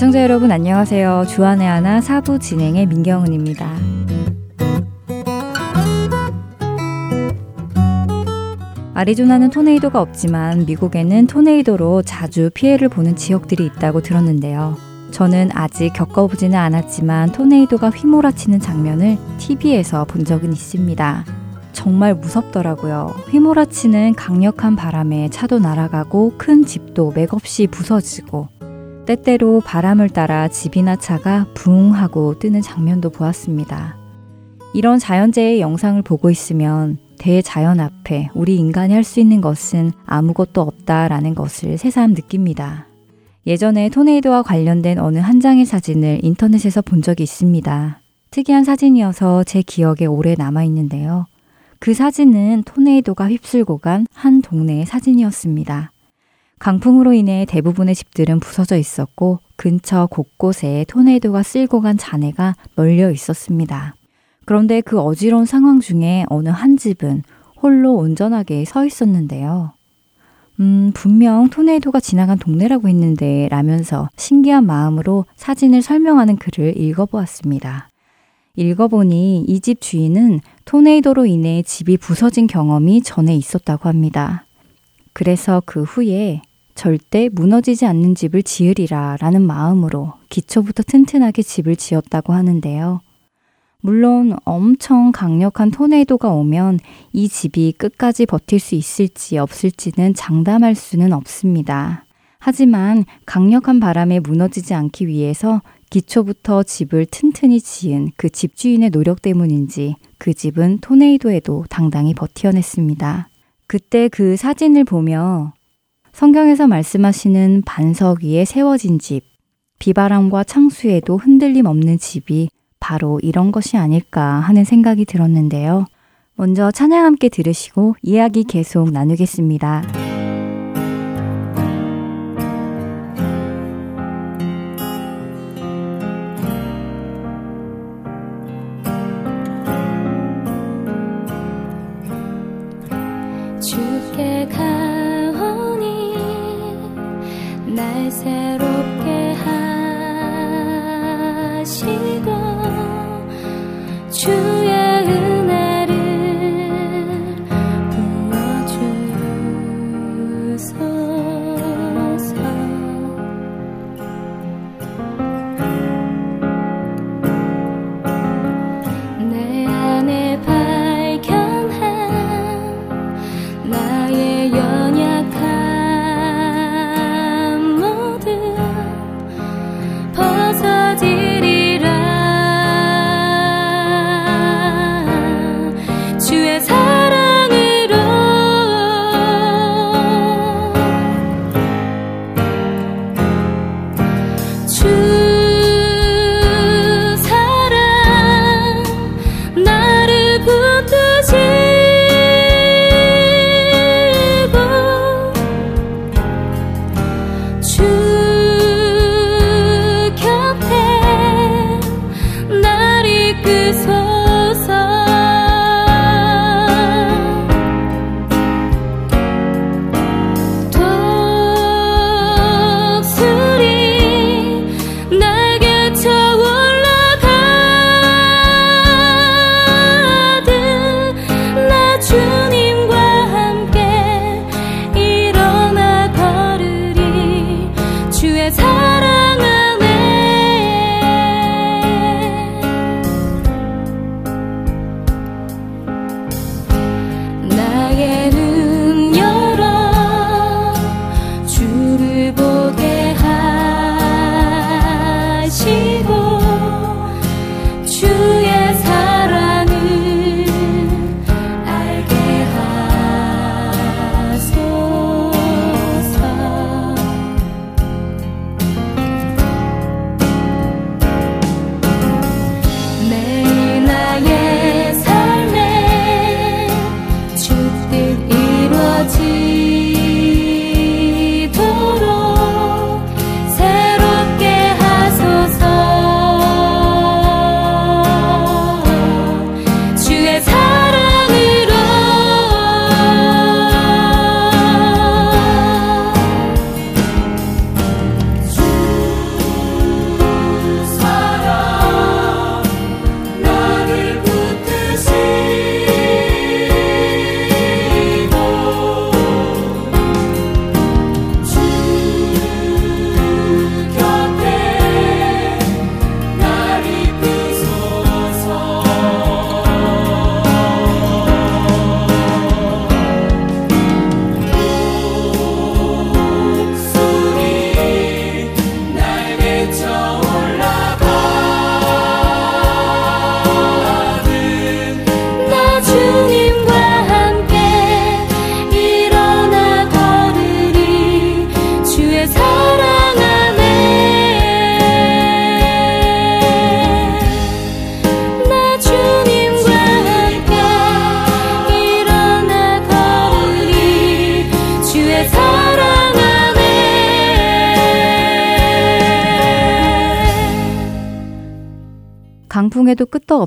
애청자 여러분 안녕하세요. 주안의 하나 사부 진행의 민경은입니다. 아리조나는 토네이도가 없지만 미국에는 토네이도로 자주 피해를 보는 지역들이 있다고 들었는데요. 저는 아직 겪어보지는 않았지만 토네이도가 휘몰아치는 장면을 TV에서 본 적은 있습니다. 정말 무섭더라고요. 휘몰아치는 강력한 바람에 차도 날아가고 큰 집도 맥없이 부서지고 때때로 바람을 따라 집이나 차가 붕 하고 뜨는 장면도 보았습니다. 이런 자연재해의 영상을 보고 있으면 대자연 앞에 우리 인간이 할 수 있는 것은 아무것도 없다라는 것을 새삼 느낍니다. 예전에 토네이도와 관련된 어느 한 장의 사진을 인터넷에서 본 적이 있습니다. 특이한 사진이어서 제 기억에 오래 남아 있는데요. 그 사진은 토네이도가 휩쓸고 간 한 동네의 사진이었습니다. 강풍으로 인해 대부분의 집들은 부서져 있었고 근처 곳곳에 토네이도가 쓸고 간 잔해가 널려 있었습니다. 그런데 그 어지러운 상황 중에 어느 한 집은 홀로 온전하게 서 있었는데요. 음, 분명 토네이도가 지나간 동네라고 했는데 라면서 신기한 마음으로 사진을 설명하는 글을 읽어보았습니다. 읽어보니 이 집 주인은 토네이도로 인해 집이 부서진 경험이 전에 있었다고 합니다. 그래서 그 후에 절대 무너지지 않는 집을 지으리라 라는 마음으로 기초부터 튼튼하게 집을 지었다고 하는데요. 물론 엄청 강력한 토네이도가 오면 이 집이 끝까지 버틸 수 있을지 없을지는 장담할 수는 없습니다. 하지만 강력한 바람에 무너지지 않기 위해서 기초부터 집을 튼튼히 지은 그 집주인의 노력 때문인지 그 집은 토네이도에도 당당히 버텨냈습니다. 그때 그 사진을 보며 성경에서 말씀하시는 반석 위에 세워진 집, 비바람과 창수에도 흔들림 없는 집이 바로 이런 것이 아닐까 하는 생각이 들었는데요. 먼저 찬양 함께 들으시고 이야기 계속 나누겠습니다. 날 새롭게 하시고 주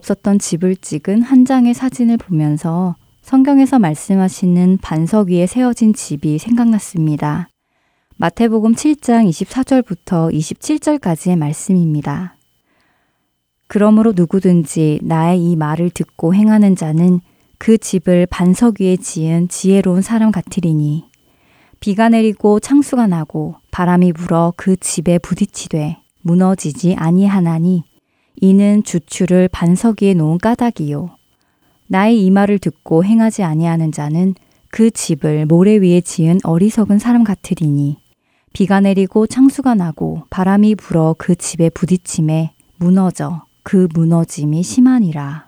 없었던 집을 찍은 한 장의 사진을 보면서 성경에서 말씀하시는 반석 위에 세워진 집이 생각났습니다. 마태복음 7장 24절부터 27절까지의 말씀입니다. 그러므로 누구든지 나의 이 말을 듣고 행하는 자는 그 집을 반석 위에 지은 지혜로운 사람 같으리니 비가 내리고 창수가 나고 바람이 불어 그 집에 부딪히되 무너지지 아니하나니 이는 주추를 반석 위에 놓은 까닭이요 나의 이 말을 듣고 행하지 아니하는 자는 그 집을 모래 위에 지은 어리석은 사람 같으리니 비가 내리고 창수가 나고 바람이 불어 그 집에 부딪힘에 무너져 그 무너짐이 심하니라.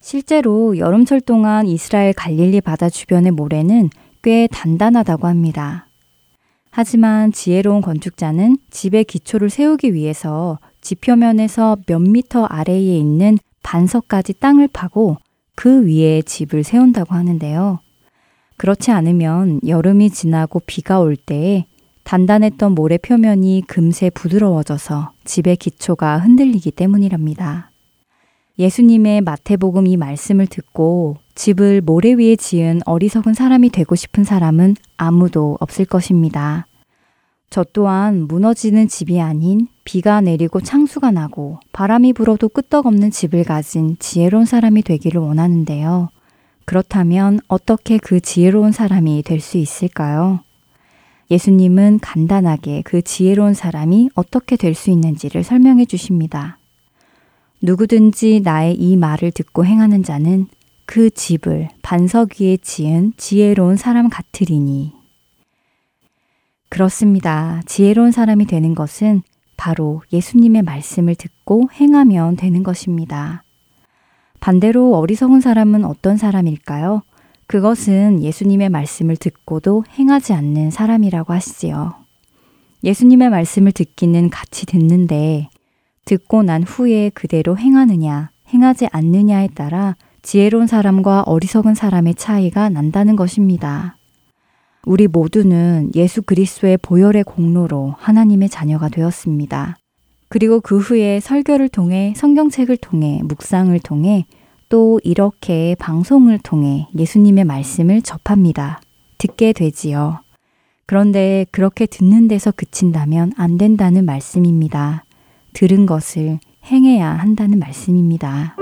실제로 여름철 동안 이스라엘 갈릴리 바다 주변의 모래는 꽤 단단하다고 합니다. 하지만 지혜로운 건축자는 집의 기초를 세우기 위해서 지표면에서 몇 미터 아래에 있는 반석까지 땅을 파고 그 위에 집을 세운다고 하는데요. 그렇지 않으면 여름이 지나고 비가 올 때에 단단했던 모래 표면이 금세 부드러워져서 집의 기초가 흔들리기 때문이랍니다. 예수님의 마태복음 이 말씀을 듣고 집을 모래 위에 지은 어리석은 사람이 되고 싶은 사람은 아무도 없을 것입니다. 저 또한 무너지는 집이 아닌 비가 내리고 창수가 나고 바람이 불어도 끄떡없는 집을 가진 지혜로운 사람이 되기를 원하는데요. 그렇다면 어떻게 그 지혜로운 사람이 될 수 있을까요? 예수님은 간단하게 그 지혜로운 사람이 어떻게 될 수 있는지를 설명해 주십니다. 누구든지 나의 이 말을 듣고 행하는 자는 그 집을 반석 위에 지은 지혜로운 사람 같으리니. 그렇습니다. 지혜로운 사람이 되는 것은 바로 예수님의 말씀을 듣고 행하면 되는 것입니다. 반대로 어리석은 사람은 어떤 사람일까요? 그것은 예수님의 말씀을 듣고도 행하지 않는 사람이라고 하시지요. 예수님의 말씀을 듣기는 같이 듣는데 듣고 난 후에 그대로 행하느냐, 행하지 않느냐에 따라 지혜로운 사람과 어리석은 사람의 차이가 난다는 것입니다. 우리 모두는 예수 그리스도의 보혈의 공로로 하나님의 자녀가 되었습니다. 그리고 그 후에 설교를 통해 성경책을 통해 묵상을 통해 또 이렇게 방송을 통해 예수님의 말씀을 접합니다. 듣게 되지요. 그런데 그렇게 듣는 데서 그친다면 안 된다는 말씀입니다. 들은 것을 행해야 한다는 말씀입니다.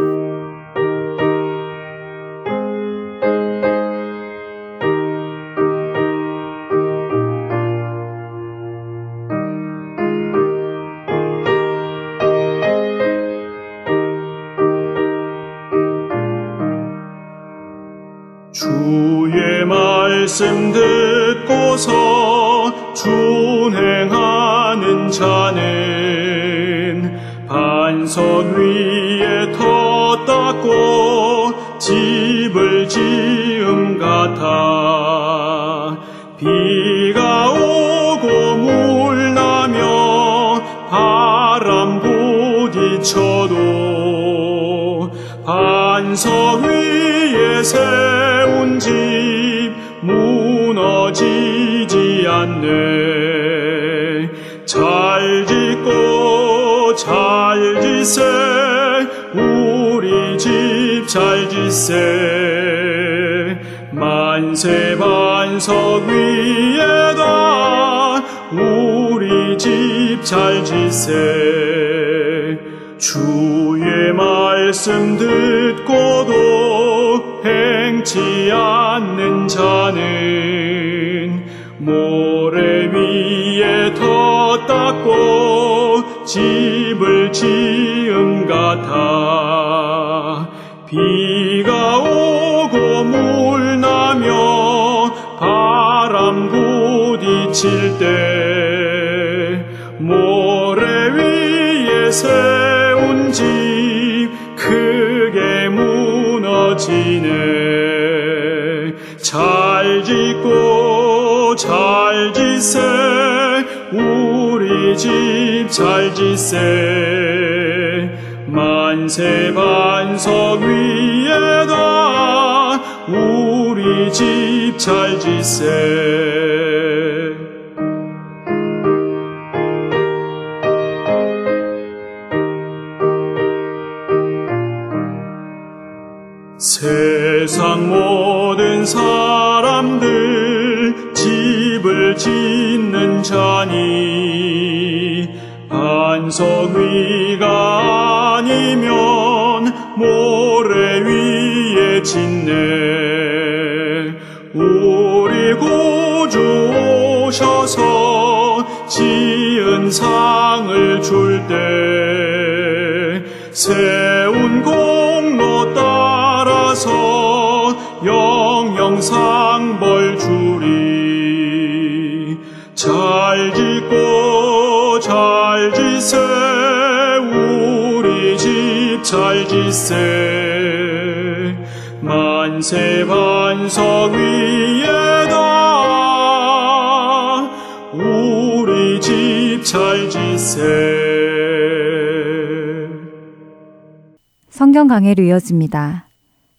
반석 위에 터 닦고 집을 지음 같아. 비가 오고 물 나며 바람 부딪혀도 반석 위에 세운 집 무너지지 않네. 잘 짓고 잘 짓 세 우리 집잘 짓세. 만세 반석 위에다 우리 집잘 짓세. 주의 말씀 듣고도 행치 않는 자는 모래 위에 더 닦고 집을 지 음 같아. 비가 오고 물 나며 바람 부딪힐 때 모래 위에 세운 집 크게 무너지네. 잘 짓고 잘 짓세. 우리 집잘 짓세 만세 반석 위에다 우리 집 잘 짓세. 세상 모든 사람들 집을 짓는 자니 반석 위 짓네 우리 구주 오셔서 지은 상을 줄 때 세운 공로 따라서 영영상 벌 주리. 잘 짓고 잘 짓세. 우리 집잘 짓세 만세 반석 위에다 우리 집잘 짓세 성경 강해로 이어집니다.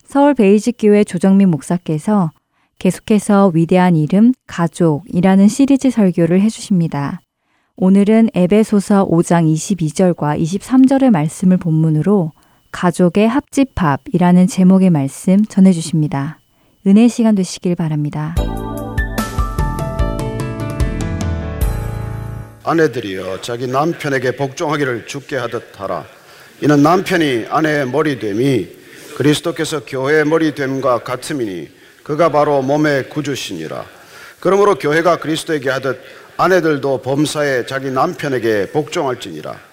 서울 베이직교회 조정민 목사께서 계속해서 위대한 이름 가족이라는 시리즈 설교를 해주십니다. 오늘은 에베소서 5장 22절과 23절의 말씀을 본문으로 가족의 합집합이라는 제목의 말씀 전해주십니다. 은혜 시간 되시길 바랍니다. 아내들이여 자기 남편에게 복종하기를 죽게 하듯 하라. 이는 남편이 아내의 머리됨이 그리스도께서 교회의 머리됨과 같음이니 그가 바로 몸의 구주시니라. 그러므로 교회가 그리스도에게 하듯 아내들도 범사에 자기 남편에게 복종할지니라.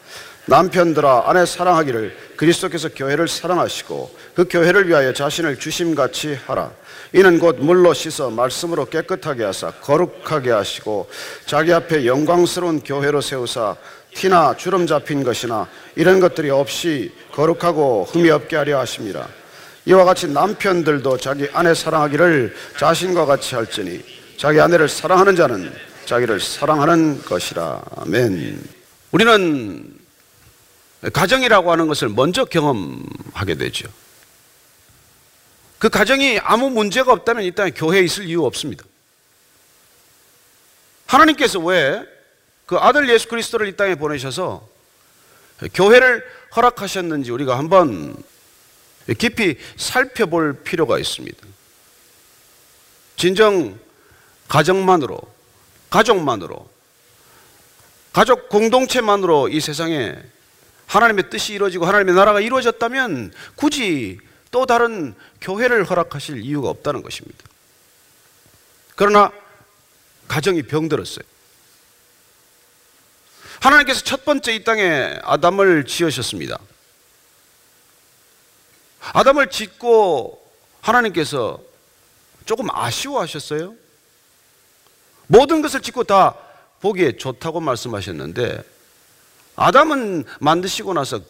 남편들아 아내 사랑하기를 그리스도께서 교회를 사랑하시고 그 교회를 위하여 자신을 주심같이 하라. 이는 곧 물로 씻어 말씀으로 깨끗하게 하사 거룩하게 하시고 자기 앞에 영광스러운 교회로 세우사 티나 주름 잡힌 것이나 이런 것들이 없이 거룩하고 흠이 없게 하려 하십니다. 이와 같이 남편들도 자기 아내 사랑하기를 자신과 같이 할지니 자기 아내를 사랑하는 자는 자기를 사랑하는 것이라. 아멘. 우리는 가정이라고 하는 것을 먼저 경험하게 되죠. 그 가정이 아무 문제가 없다면 이 땅에 교회에 있을 이유 없습니다. 하나님께서 왜 그 아들 예수 그리스도를 이 땅에 보내셔서 교회를 허락하셨는지 우리가 한번 깊이 살펴볼 필요가 있습니다. 진정 가정만으로, 가족만으로, 가족 공동체만으로 이 세상에 하나님의 뜻이 이루어지고 하나님의 나라가 이루어졌다면 굳이 또 다른 교회를 허락하실 이유가 없다는 것입니다. 그러나 가정이 병들었어요. 하나님께서 첫 번째 이 땅에 아담을 지으셨습니다. 아담을 짓고 하나님께서 조금 아쉬워하셨어요. 모든 것을 짓고 다 보기에 좋다고 말씀하셨는데 아담은 만드시고 나서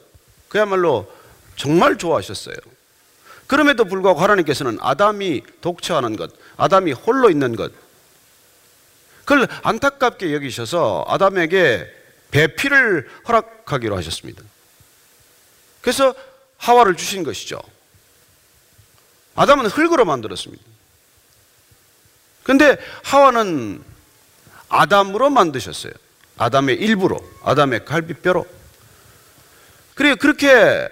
그야말로 정말 좋아하셨어요. 그럼에도 불구하고 하나님께서는 아담이 독처하는 것, 아담이 홀로 있는 것, 그걸 안타깝게 여기셔서 아담에게 배피를 허락하기로 하셨습니다. 그래서 하와를 주신 것이죠. 아담은 흙으로 만들었습니다. 근데 하와는 아담으로 만드셨어요. 아담의 일부로, 아담의 갈비뼈로. 그래 그렇게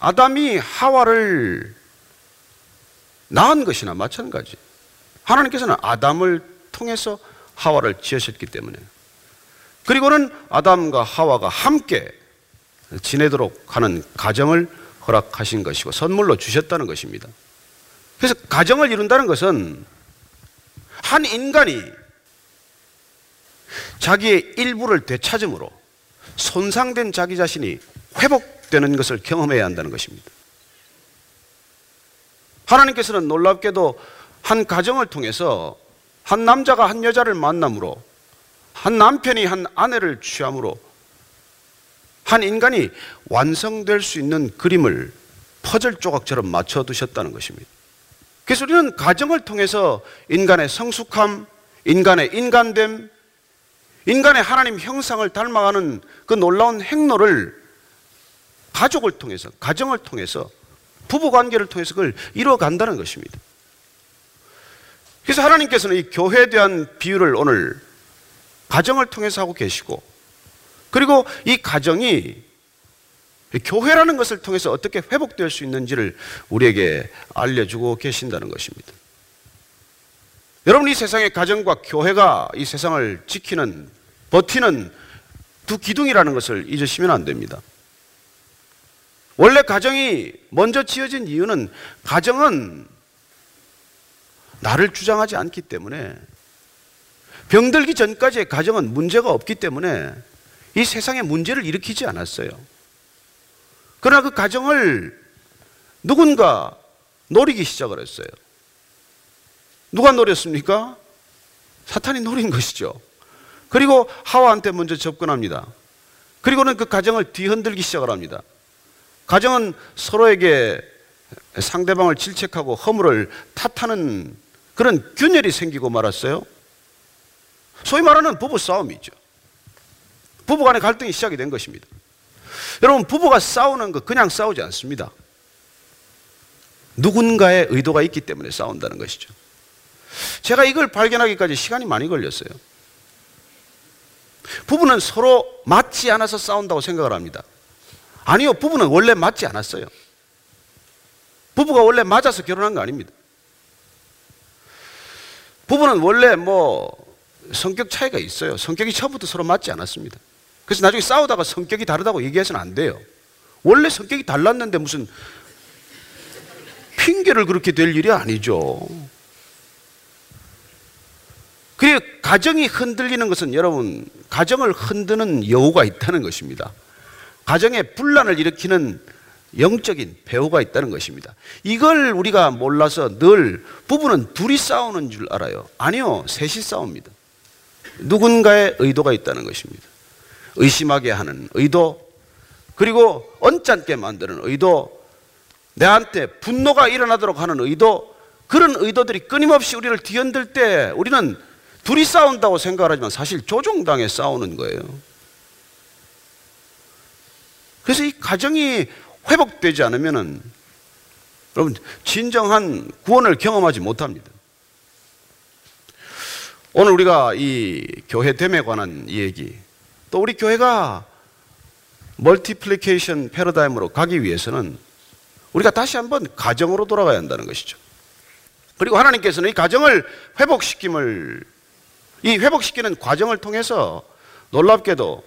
아담이 하와를 낳은 것이나 마찬가지. 하나님께서는 아담을 통해서 하와를 지으셨기 때문에. 그리고는 아담과 하와가 함께 지내도록 하는 가정을 허락하신 것이고 선물로 주셨다는 것입니다. 그래서 가정을 이룬다는 것은 한 인간이 자기의 일부를 되찾음으로 손상된 자기 자신이 회복되는 것을 경험해야 한다는 것입니다. 하나님께서는 놀랍게도 한 가정을 통해서 한 남자가 한 여자를 만남으로 한 남편이 한 아내를 취함으로 한 인간이 완성될 수 있는 그림을 퍼즐 조각처럼 맞춰 두셨다는 것입니다. 그래서 우리는 가정을 통해서 인간의 성숙함, 인간의 인간됨, 인간의 하나님 형상을 닮아가는 그 놀라운 행로를 가족을 통해서, 가정을 통해서, 부부 관계를 통해서 그걸 이뤄간다는 것입니다. 그래서 하나님께서는 이 교회에 대한 비유를 오늘 가정을 통해서 하고 계시고, 그리고 이 가정이 교회라는 것을 통해서 어떻게 회복될 수 있는지를 우리에게 알려주고 계신다는 것입니다. 여러분 이 세상의 가정과 교회가 이 세상을 지키는 버티는 두 기둥이라는 것을 잊으시면 안 됩니다. 원래 가정이 먼저 지어진 이유는 가정은 나를 주장하지 않기 때문에 병들기 전까지의 가정은 문제가 없기 때문에 이 세상에 문제를 일으키지 않았어요. 그러나 그 가정을 누군가 노리기 시작을 했어요. 누가 노렸습니까? 사탄이 노린 것이죠. 그리고 하와한테 먼저 접근합니다. 그리고는 그 가정을 뒤흔들기 시작을 합니다. 가정은 서로에게 상대방을 질책하고 허물을 탓하는 그런 균열이 생기고 말았어요. 소위 말하는 부부 싸움이죠. 부부 간의 갈등이 시작이 된 것입니다. 여러분, 부부가 싸우는 거 그냥 싸우지 않습니다. 누군가의 의도가 있기 때문에 싸운다는 것이죠. 제가 이걸 발견하기까지 시간이 많이 걸렸어요. 부부는 서로 맞지 않아서 싸운다고 생각을 합니다. 아니요, 부부는 원래 맞지 않았어요. 부부가 원래 맞아서 결혼한 거 아닙니다. 부부는 원래 뭐 성격 차이가 있어요. 성격이 처음부터 서로 맞지 않았습니다. 그래서 나중에 싸우다가 성격이 다르다고 얘기해서는 안 돼요. 원래 성격이 달랐는데 무슨 핑계를 그렇게 될 일이 아니죠. 그리고 가정이 흔들리는 것은 여러분, 가정을 흔드는 여우가 있다는 것입니다. 가정에 분란을 일으키는 영적인 배우가 있다는 것입니다. 이걸 우리가 몰라서 늘 부부는 둘이 싸우는 줄 알아요. 아니요, 셋이 싸웁니다. 누군가의 의도가 있다는 것입니다. 의심하게 하는 의도, 그리고 언짢게 만드는 의도, 내한테 분노가 일어나도록 하는 의도, 그런 의도들이 끊임없이 우리를 뒤흔들 때 우리는 둘이 싸운다고 생각을 하지만 사실 조종당에 싸우는 거예요. 그래서 이 가정이 회복되지 않으면은 여러분 진정한 구원을 경험하지 못합니다. 오늘 우리가 이 교회 됨에 관한 얘기 또 우리 교회가 멀티플리케이션 패러다임으로 가기 위해서는 우리가 다시 한번 가정으로 돌아가야 한다는 것이죠. 그리고 하나님께서는 이 가정을 회복시킴을 이 회복시키는 과정을 통해서 놀랍게도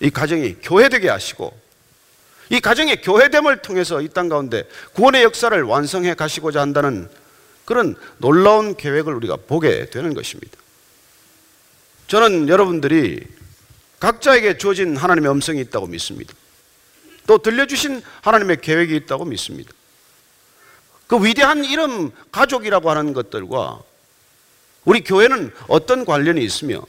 이 가정이 교회되게 하시고 이 가정의 교회됨을 통해서 이 땅 가운데 구원의 역사를 완성해 가시고자 한다는 그런 놀라운 계획을 우리가 보게 되는 것입니다. 저는 여러분들이 각자에게 주어진 하나님의 음성이 있다고 믿습니다. 또 들려주신 하나님의 계획이 있다고 믿습니다. 그 위대한 이름 가족이라고 하는 것들과 우리 교회는 어떤 관련이 있으며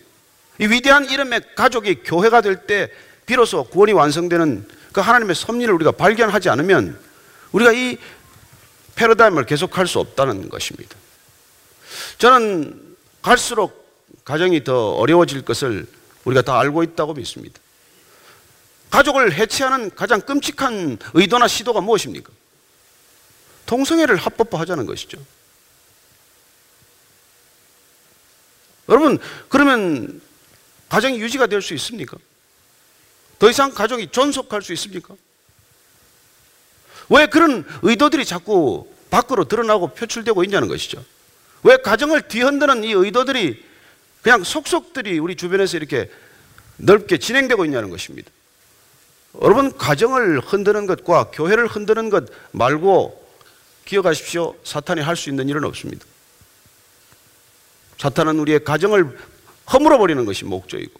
이 위대한 이름의 가족이 교회가 될 때 비로소 구원이 완성되는 그 하나님의 섭리를 우리가 발견하지 않으면 우리가 이 패러다임을 계속할 수 없다는 것입니다. 저는 갈수록 가정이 더 어려워질 것을 우리가 다 알고 있다고 믿습니다. 가족을 해체하는 가장 끔찍한 의도나 시도가 무엇입니까? 동성애를 합법화하자는 것이죠. 여러분, 그러면 가정이 유지가 될 수 있습니까? 더 이상 가족이 존속할 수 있습니까? 왜 그런 의도들이 자꾸 밖으로 드러나고 표출되고 있냐는 것이죠. 왜 가정을 뒤흔드는 이 의도들이 그냥 속속들이 우리 주변에서 이렇게 넓게 진행되고 있냐는 것입니다. 여러분, 가정을 흔드는 것과 교회를 흔드는 것 말고 기억하십시오. 사탄이 할 수 있는 일은 없습니다. 사탄은 우리의 가정을 허물어 버리는 것이 목적이고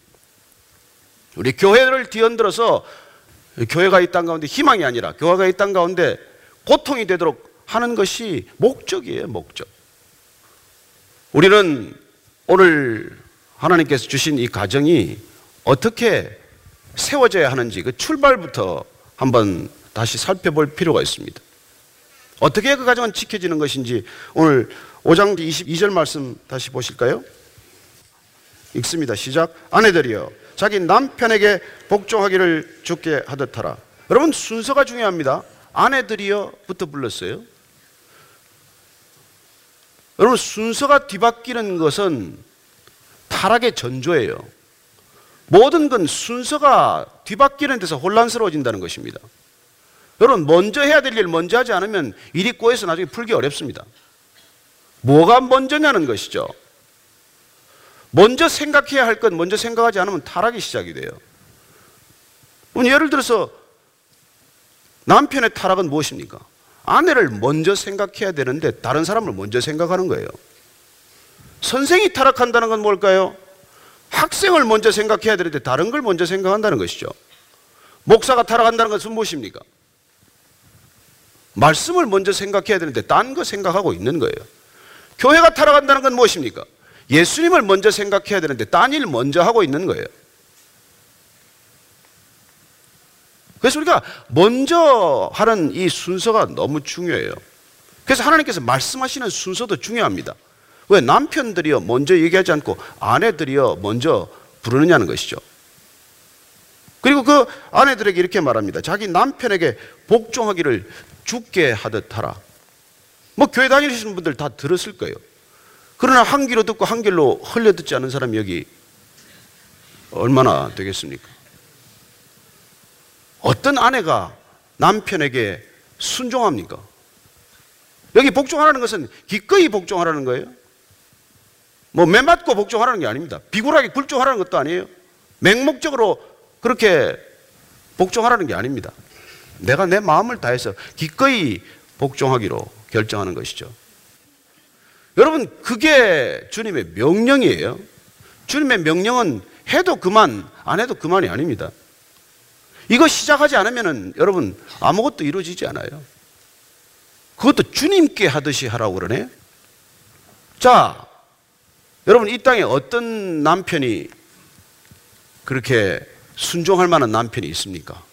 우리 교회를 뒤흔들어서 교회가 이 땅 가운데 희망이 아니라 교회가 이 땅 가운데 고통이 되도록 하는 것이 목적이에요, 목적. 우리는 오늘 하나님께서 주신 이 가정이 어떻게 세워져야 하는지 그 출발부터 한번 다시 살펴볼 필요가 있습니다. 어떻게 그 가정은 지켜지는 것인지 오늘 5장 22절 말씀 다시 보실까요? 읽습니다. 시작. 아내들이여 자기 남편에게 복종하기를 죽게 하듯 하라. 여러분 순서가 중요합니다. 아내들이여부터 불렀어요. 여러분 순서가 뒤바뀌는 것은 타락의 전조예요. 모든 건 순서가 뒤바뀌는 데서 혼란스러워진다는 것입니다. 여러분, 먼저 해야 될 일 먼저 하지 않으면 일이 꼬여서 나중에 풀기 어렵습니다. 뭐가 먼저냐는 것이죠. 먼저 생각해야 할 것 먼저 생각하지 않으면 타락이 시작이 돼요. 예를 들어서 남편의 타락은 무엇입니까? 아내를 먼저 생각해야 되는데 다른 사람을 먼저 생각하는 거예요. 선생이 타락한다는 건 뭘까요? 학생을 먼저 생각해야 되는데 다른 걸 먼저 생각한다는 것이죠. 목사가 타락한다는 것은 무엇입니까? 말씀을 먼저 생각해야 되는데 딴 거 생각하고 있는 거예요. 교회가 타락한다는 건 무엇입니까? 예수님을 먼저 생각해야 되는데 딴 일 먼저 하고 있는 거예요. 그래서 우리가 먼저 하는 이 순서가 너무 중요해요. 그래서 하나님께서 말씀하시는 순서도 중요합니다. 왜 남편들이요 먼저 얘기하지 않고 아내들이요 먼저 부르느냐는 것이죠. 그리고 그 아내들에게 이렇게 말합니다. 자기 남편에게 복종하기를 죽게 하듯 하라. 뭐 교회 다니시는 분들 다 들었을 거예요. 그러나 한 귀로 듣고 한 귀로 흘려 듣지 않은 사람이 여기 얼마나 되겠습니까? 어떤 아내가 남편에게 순종합니까? 여기 복종하라는 것은 기꺼이 복종하라는 거예요. 뭐 매맞고 복종하라는 게 아닙니다. 비굴하게 굴종하라는 것도 아니에요. 맹목적으로 그렇게 복종하라는 게 아닙니다. 내가 내 마음을 다해서 기꺼이 복종하기로 결정하는 것이죠. 여러분, 그게 주님의 명령이에요. 주님의 명령은 해도 그만, 안 해도 그만이 아닙니다. 이거 시작하지 않으면 여러분 아무것도 이루어지지 않아요. 그것도 주님께 하듯이 하라고 그러네. 자, 여러분 이 땅에 어떤 남편이 그렇게 순종할 만한 남편이 있습니까?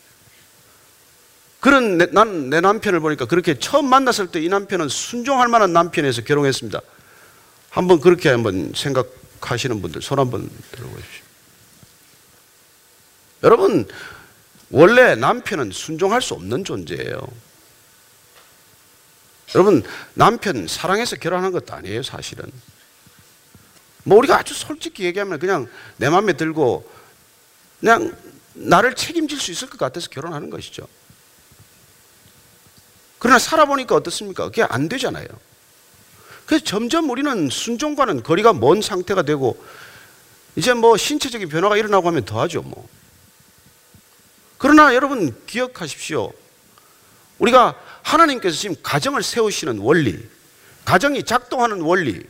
그런 난내 남편을 보니까 그렇게 처음 만났을 때 이 남편은 순종할 만한 남편에서 결혼했습니다. 한번 그렇게 한번 생각하시는 분들 손 한번 들어보십시오. 여러분 원래 남편은 순종할 수 없는 존재예요. 여러분 남편 사랑해서 결혼한 것도 아니에요 사실은. 뭐 우리가 아주 솔직히 얘기하면 그냥 내 마음에 들고 그냥 나를 책임질 수 있을 것 같아서 결혼하는 것이죠. 그러나 살아보니까 어떻습니까? 그게 안 되잖아요. 그래서 점점 우리는 순종과는 거리가 먼 상태가 되고 이제 뭐 신체적인 변화가 일어나고 하면 더하죠, 뭐. 그러나 여러분 기억하십시오. 우리가 하나님께서 지금 가정을 세우시는 원리, 가정이 작동하는 원리,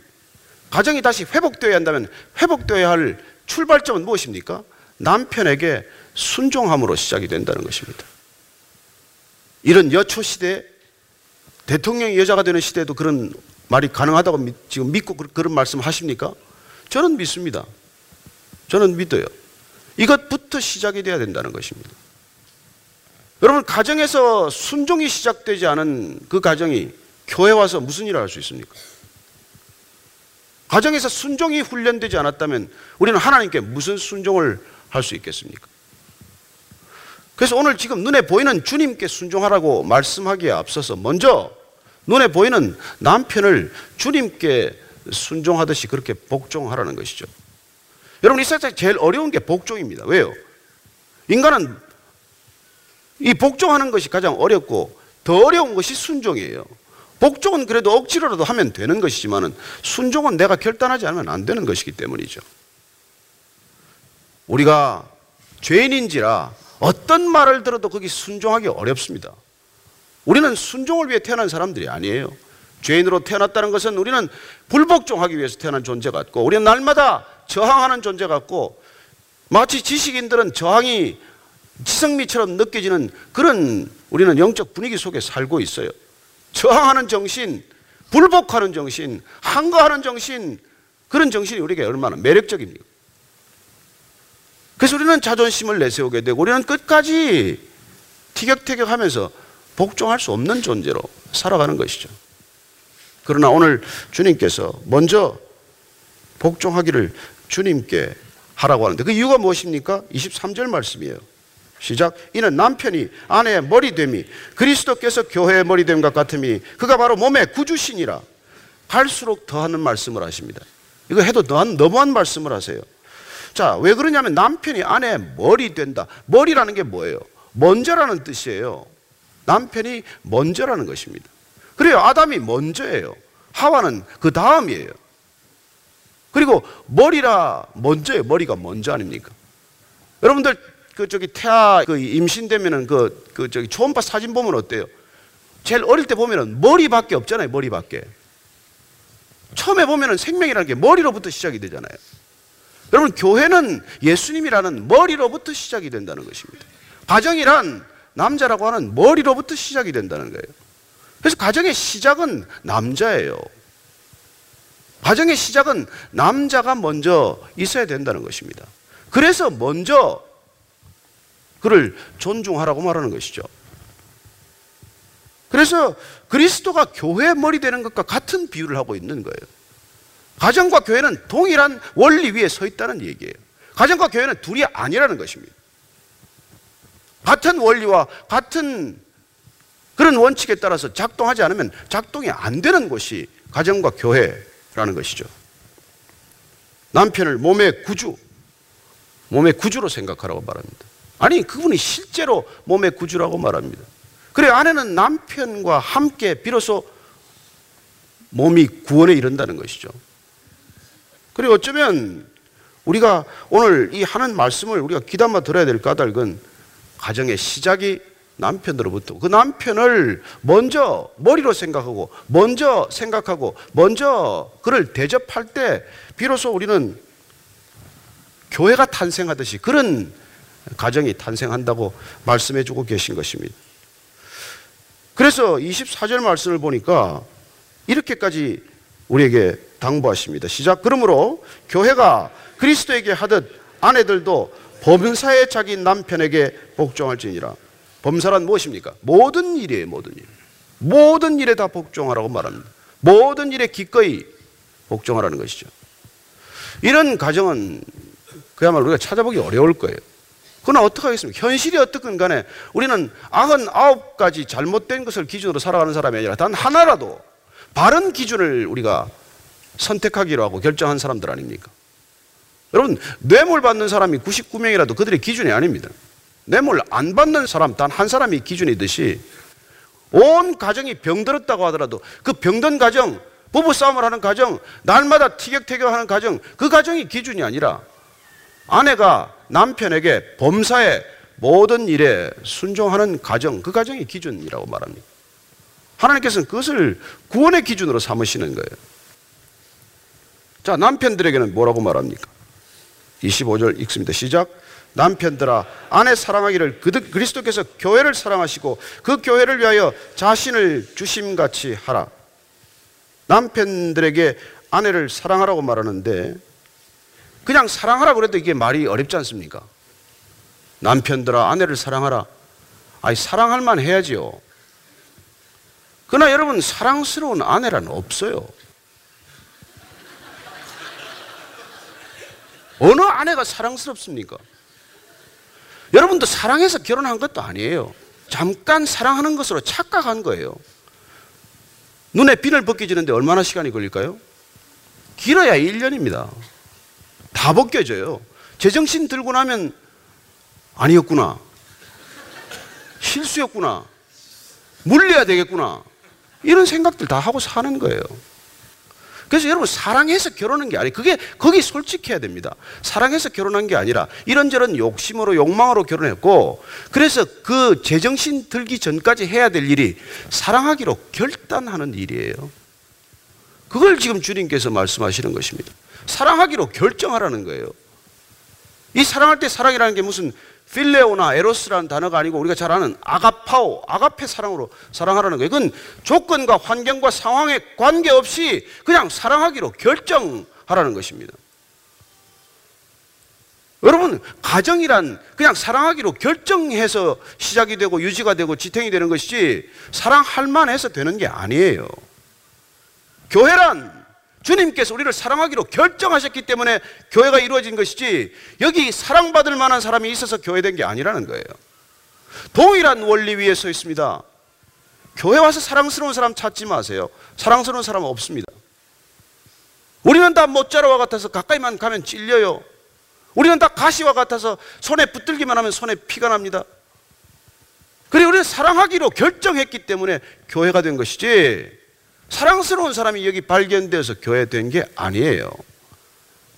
가정이 다시 회복되어야 한다면 회복되어야 할 출발점은 무엇입니까? 남편에게 순종함으로 시작이 된다는 것입니다. 이런 여초 시대 대통령이 여자가 되는 시대에도 그런 말이 가능하다고 지금 믿고 그런 말씀 하십니까? 저는 믿습니다. 저는 믿어요. 이것부터 시작이 돼야 된다는 것입니다. 여러분, 가정에서 순종이 시작되지 않은 그 가정이 교회 와서 무슨 일을 할 수 있습니까? 가정에서 순종이 훈련되지 않았다면 우리는 하나님께 무슨 순종을 할 수 있겠습니까? 그래서 오늘 지금 눈에 보이는 주님께 순종하라고 말씀하기에 앞서서 먼저 눈에 보이는 남편을 주님께 순종하듯이 그렇게 복종하라는 것이죠. 여러분, 이 세상에 제일 어려운 게 복종입니다. 왜요? 인간은 이 복종하는 것이 가장 어렵고 더 어려운 것이 순종이에요. 복종은 그래도 억지로라도 하면 되는 것이지만 순종은 내가 결단하지 않으면 안 되는 것이기 때문이죠. 우리가 죄인인지라 어떤 말을 들어도 거기 순종하기 어렵습니다. 우리는 순종을 위해 태어난 사람들이 아니에요. 죄인으로 태어났다는 것은 우리는 불복종하기 위해서 태어난 존재 같고 우리는 날마다 저항하는 존재 같고 마치 지식인들은 저항이 지성미처럼 느껴지는 그런 우리는 영적 분위기 속에 살고 있어요. 저항하는 정신, 불복하는 정신, 항거하는 정신, 그런 정신이 우리에게 얼마나 매력적입니까? 그래서 우리는 자존심을 내세우게 되고 우리는 끝까지 티격태격 하면서 복종할 수 없는 존재로 살아가는 것이죠. 그러나 오늘 주님께서 먼저 복종하기를 주님께 하라고 하는데 그 이유가 무엇입니까? 23절 말씀이에요. 시작. 이는 남편이 아내의 머리됨이 그리스도께서 교회의 머리됨과 같음이 그가 바로 몸의 구주신이라 갈수록 더하는 말씀을 하십니다. 이거 해도 너무한 말씀을 하세요. 자, 왜 그러냐면 남편이 아내 머리 된다. 머리라는 게 뭐예요? 먼저라는 뜻이에요. 남편이 먼저라는 것입니다. 그래요. 아담이 먼저예요. 하와는 그 다음이에요. 그리고 머리라 먼저예요. 머리가 먼저 아닙니까? 여러분들 그 저기 태아 그 임신되면은 그, 그 저기 초음파 사진 보면 어때요? 제일 어릴 때 보면은 머리밖에 없잖아요. 머리밖에. 처음에 보면은 생명이라는 게 머리로부터 시작이 되잖아요. 여러분 교회는 예수님이라는 머리로부터 시작이 된다는 것입니다. 가정이란 남자라고 하는 머리로부터 시작이 된다는 거예요. 그래서 가정의 시작은 남자예요. 가정의 시작은 남자가 먼저 있어야 된다는 것입니다. 그래서 먼저 그를 존중하라고 말하는 것이죠. 그래서 그리스도가 교회 머리 되는 것과 같은 비유를 하고 있는 거예요. 가정과 교회는 동일한 원리 위에 서 있다는 얘기예요. 가정과 교회는 둘이 아니라는 것입니다. 같은 원리와 같은 그런 원칙에 따라서 작동하지 않으면 작동이 안 되는 것이 가정과 교회라는 것이죠. 남편을 몸의 구주, 몸의 구주로 생각하라고 말합니다. 아니, 그분이 실제로 몸의 구주라고 말합니다. 그래, 아내는 남편과 함께 비로소 몸이 구원에 이른다는 것이죠. 그리고 어쩌면 우리가 오늘 이 하는 말씀을 우리가 귀담아 들어야 될 까닭은 가정의 시작이 남편으로부터 그 남편을 먼저 머리로 생각하고 먼저 생각하고 먼저 그를 대접할 때 비로소 우리는 교회가 탄생하듯이 그런 가정이 탄생한다고 말씀해 주고 계신 것입니다. 그래서 24절 말씀을 보니까 이렇게까지 우리에게 당부하십니다. 시작. 그러므로 교회가 그리스도에게 하듯 아내들도 범사에 자기 남편에게 복종할지니라. 범사란 무엇입니까? 모든 일이에요, 모든 일. 모든 일에 다 복종하라고 말합니다. 모든 일에 기꺼이 복종하라는 것이죠. 이런 가정은 그야말로 우리가 찾아보기 어려울 거예요. 그러나 어떻게 하겠습니까? 현실이 어떻건 간에 우리는 99가지 잘못된 것을 기준으로 살아가는 사람이 아니라 단 하나라도 바른 기준을 우리가 선택하기로 하고 결정한 사람들 아닙니까? 여러분, 뇌물 받는 사람이 99명이라도 그들의 기준이 아닙니다. 뇌물 안 받는 사람 단 한 사람이 기준이듯이 온 가정이 병들었다고 하더라도 그 병든 가정, 부부 싸움을 하는 가정, 날마다 티격태격하는 가정, 그 가정이 기준이 아니라 아내가 남편에게 범사에 모든 일에 순종하는 가정, 그 가정이 기준이라고 말합니다. 하나님께서는 그것을 구원의 기준으로 삼으시는 거예요. 자, 남편들에게는 뭐라고 말합니까? 25절 읽습니다. 시작. 남편들아, 아내 사랑하기를 그리스도께서 교회를 사랑하시고 그 교회를 위하여 자신을 주심같이 하라. 남편들에게 아내를 사랑하라고 말하는데 그냥 사랑하라 그래도 이게 말이 어렵지 않습니까? 남편들아, 아내를 사랑하라. 아니, 사랑할 만 해야지요. 그러나 여러분, 사랑스러운 아내란 없어요. 어느 아내가 사랑스럽습니까? 여러분도 사랑해서 결혼한 것도 아니에요. 잠깐 사랑하는 것으로 착각한 거예요. 눈에 비늘 벗겨지는데 얼마나 시간이 걸릴까요? 길어야 1년입니다. 다 벗겨져요. 제정신 들고 나면 아니었구나. 실수였구나. 물려야 되겠구나. 이런 생각들 다 하고 사는 거예요. 그래서 여러분 사랑해서 결혼한 게 아니 그게 거기 솔직해야 됩니다. 사랑해서 결혼한 게 아니라 이런저런 욕심으로 욕망으로 결혼했고 그래서 그 제정신 들기 전까지 해야 될 일이 사랑하기로 결단하는 일이에요. 그걸 지금 주님께서 말씀하시는 것입니다. 사랑하기로 결정하라는 거예요. 이 사랑할 때 사랑이라는 게 무슨 필레오나 에로스라는 단어가 아니고 우리가 잘 아는 아가파오, 아가페 사랑으로 사랑하라는 거예요. 이건 조건과 환경과 상황에 관계없이 그냥 사랑하기로 결정하라는 것입니다. 여러분, 가정이란 그냥 사랑하기로 결정해서 시작이 되고 유지가 되고 지탱이 되는 것이지 사랑할 만해서 되는 게 아니에요. 교회란 주님께서 우리를 사랑하기로 결정하셨기 때문에 교회가 이루어진 것이지 여기 사랑받을 만한 사람이 있어서 교회된 게 아니라는 거예요. 동일한 원리 위에 서 있습니다. 교회 와서 사랑스러운 사람 찾지 마세요. 사랑스러운 사람은 없습니다. 우리는 다 모짜라와 같아서 가까이만 가면 찔려요. 우리는 다 가시와 같아서 손에 붙들기만 하면 손에 피가 납니다. 그리고 우리는 사랑하기로 결정했기 때문에 교회가 된 것이지 사랑스러운 사람이 여기 발견되어서 교회 된 게 아니에요.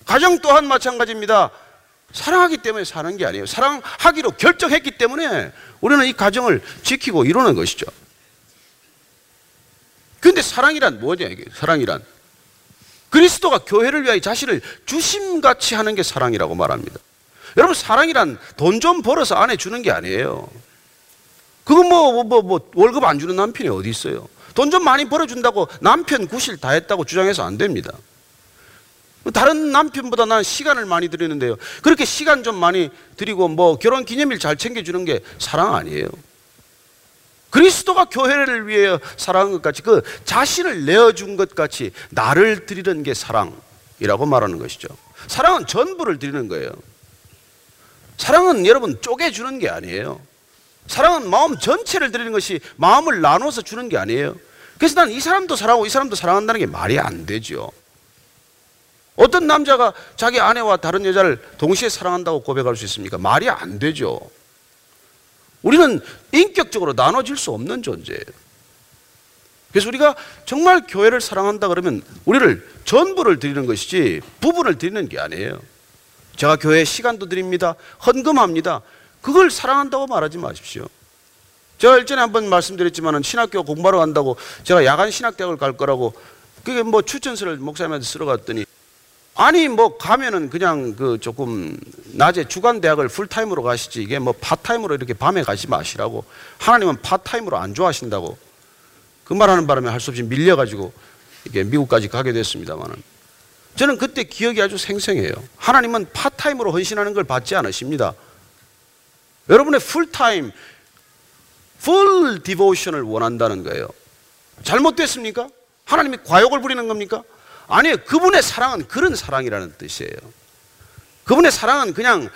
가정 또한 마찬가지입니다. 사랑하기 때문에 사는 게 아니에요. 사랑하기로 결정했기 때문에 우리는 이 가정을 지키고 이루는 것이죠. 근데 사랑이란 뭐냐 이게 사랑이란 그리스도가 교회를 위하여 자신을 주심같이 하는 게 사랑이라고 말합니다. 여러분 사랑이란 돈 좀 벌어서 아내 주는 게 아니에요. 그거 뭐, 뭐, 뭐, 뭐 월급 안 주는 남편이 어디 있어요? 돈 좀 많이 벌어준다고 남편 구실 다 했다고 주장해서 안 됩니다. 다른 남편보다 나는 시간을 많이 드리는데요. 그렇게 시간 좀 많이 드리고 뭐 결혼 기념일 잘 챙겨주는 게 사랑 아니에요. 그리스도가 교회를 위해 사랑한 것 같이 그 자신을 내어준 것 같이 나를 드리는 게 사랑이라고 말하는 것이죠. 사랑은 전부를 드리는 거예요. 사랑은 여러분 쪼개주는 게 아니에요. 사랑은 마음 전체를 드리는 것이 마음을 나눠서 주는 게 아니에요. 그래서 난 이 사람도 사랑하고 이 사람도 사랑한다는 게 말이 안 되죠. 어떤 남자가 자기 아내와 다른 여자를 동시에 사랑한다고 고백할 수 있습니까? 말이 안 되죠. 우리는 인격적으로 나눠질 수 없는 존재예요. 그래서 우리가 정말 교회를 사랑한다 그러면 우리를 전부를 드리는 것이지 부분을 드리는 게 아니에요. 제가 교회에 시간도 드립니다. 헌금합니다. 그걸 사랑한다고 말하지 마십시오. 제가 일전에 한번 말씀드렸지만 신학교 공부하러 간다고 제가 야간 신학대학을 갈 거라고 그게 뭐 추천서를 목사님한테 쓰러 갔더니 아니 뭐 가면은 그냥 그 조금 낮에 주간 대학을 풀타임으로 가시지 이게 뭐 part time으로 이렇게 밤에 가지 마시라고 하나님은 part time으로 안 좋아하신다고 그 말하는 바람에 할 수 없이 밀려가지고 이게 미국까지 가게 됐습니다만은 저는 그때 기억이 아주 생생해요. 하나님은 part time으로 헌신하는 걸 받지 않으십니다. 여러분의 풀타임, full devotion을 원한다는 거예요. 잘못됐습니까? 하나님이 과욕을 부리는 겁니까? 아니에요. 그분의 사랑은 그런 사랑이라는 뜻이에요. 그분의 사랑은 그냥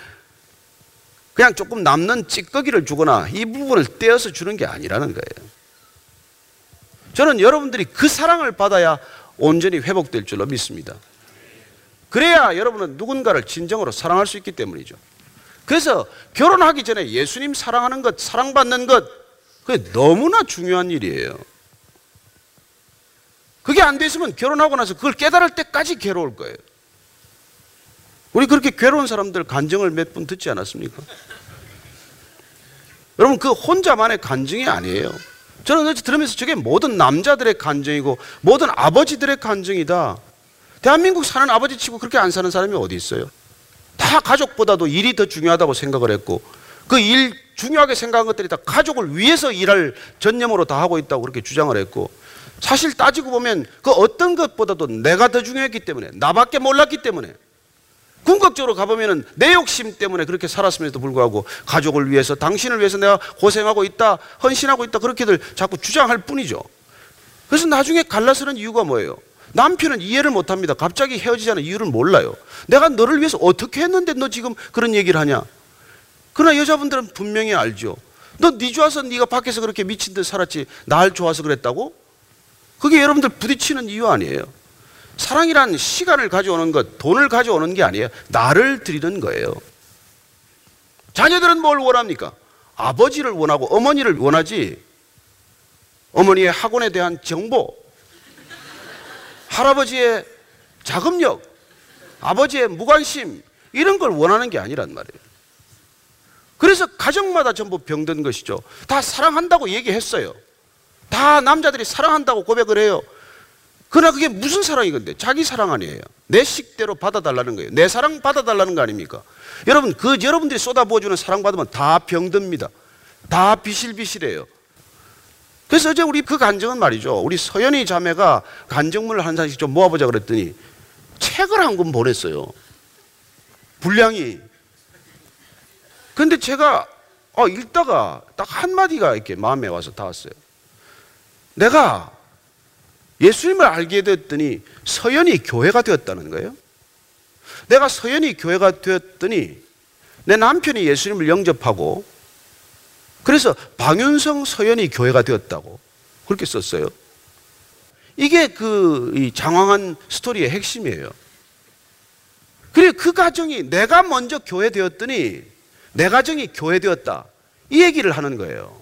그냥 조금 남는 찌꺼기를 주거나 이 부분을 떼어서 주는 게 아니라는 거예요. 저는 여러분들이 그 사랑을 받아야 온전히 회복될 줄로 믿습니다. 그래야 여러분은 누군가를 진정으로 사랑할 수 있기 때문이죠. 그래서 결혼하기 전에 예수님 사랑하는 것, 사랑받는 것, 그게 너무나 중요한 일이에요. 그게 안 됐으면 결혼하고 나서 그걸 깨달을 때까지 괴로울 거예요. 우리 그렇게 괴로운 사람들 간증을 몇 분 듣지 않았습니까? 여러분, 그 혼자만의 간증이 아니에요. 저는 어제 들으면서 저게 모든 남자들의 간증이고 모든 아버지들의 간증이다. 대한민국 사는 아버지 치고 그렇게 안 사는 사람이 어디 있어요? 다 가족보다도 일이 더 중요하다고 생각을 했고 그 일 중요하게 생각한 것들이 다 가족을 위해서 일할 전념으로 다 하고 있다고 그렇게 주장을 했고 사실 따지고 보면 그 어떤 것보다도 내가 더 중요했기 때문에 나밖에 몰랐기 때문에 궁극적으로 가보면은 내 욕심 때문에 그렇게 살았음에도 불구하고 가족을 위해서 당신을 위해서 내가 고생하고 있다 헌신하고 있다 그렇게들 자꾸 주장할 뿐이죠. 그래서 나중에 갈라서는 이유가 뭐예요 남편은 이해를 못 합니다 갑자기 헤어지자는 이유를 몰라요 내가 너를 위해서 어떻게 했는데 너 지금 그런 얘기를 하냐 그러나 여자분들은 분명히 알죠 너네 좋아서 네가 밖에서 그렇게 미친 듯 살았지 날 좋아서 그랬다고? 그게 여러분들 부딪히는 이유 아니에요. 사랑이란 시간을 가져오는 것, 돈을 가져오는 게 아니에요. 나를 드리는 거예요. 자녀들은 뭘 원합니까? 아버지를 원하고 어머니를 원하지. 어머니의 학원에 대한 정보, 할아버지의 자금력, 아버지의 무관심, 이런 걸 원하는 게 아니란 말이에요. 그래서 가정마다 전부 병든 것이죠. 다 사랑한다고 얘기했어요. 다 남자들이 사랑한다고 고백을 해요. 그러나 그게 무슨 사랑이 건데? 자기 사랑 아니에요. 내 식대로 받아달라는 거예요. 내 사랑 받아달라는 거 아닙니까? 여러분, 그 여러분들이 쏟아부어주는 사랑 받으면 다 병듭니다. 다 비실비실해요. 그래서 어제 우리 그 간증은 말이죠. 우리 서연이 자매가 간증문을 한 장씩 좀 모아보자 그랬더니 책을 한 권 보냈어요. 분량이. 근데 제가 어, 읽다가 딱 한마디가 이렇게 마음에 와서 닿았어요. 내가 예수님을 알게 됐더니 서연이 교회가 되었다는 거예요. 내가 서연이 교회가 되었더니 내 남편이 예수님을 영접하고 그래서 방윤성 서연이 교회가 되었다고 그렇게 썼어요. 이게 그 장황한 스토리의 핵심이에요. 그리고 그 가정이 내가 먼저 교회 되었더니 내 가정이 교회 되었다. 이 얘기를 하는 거예요.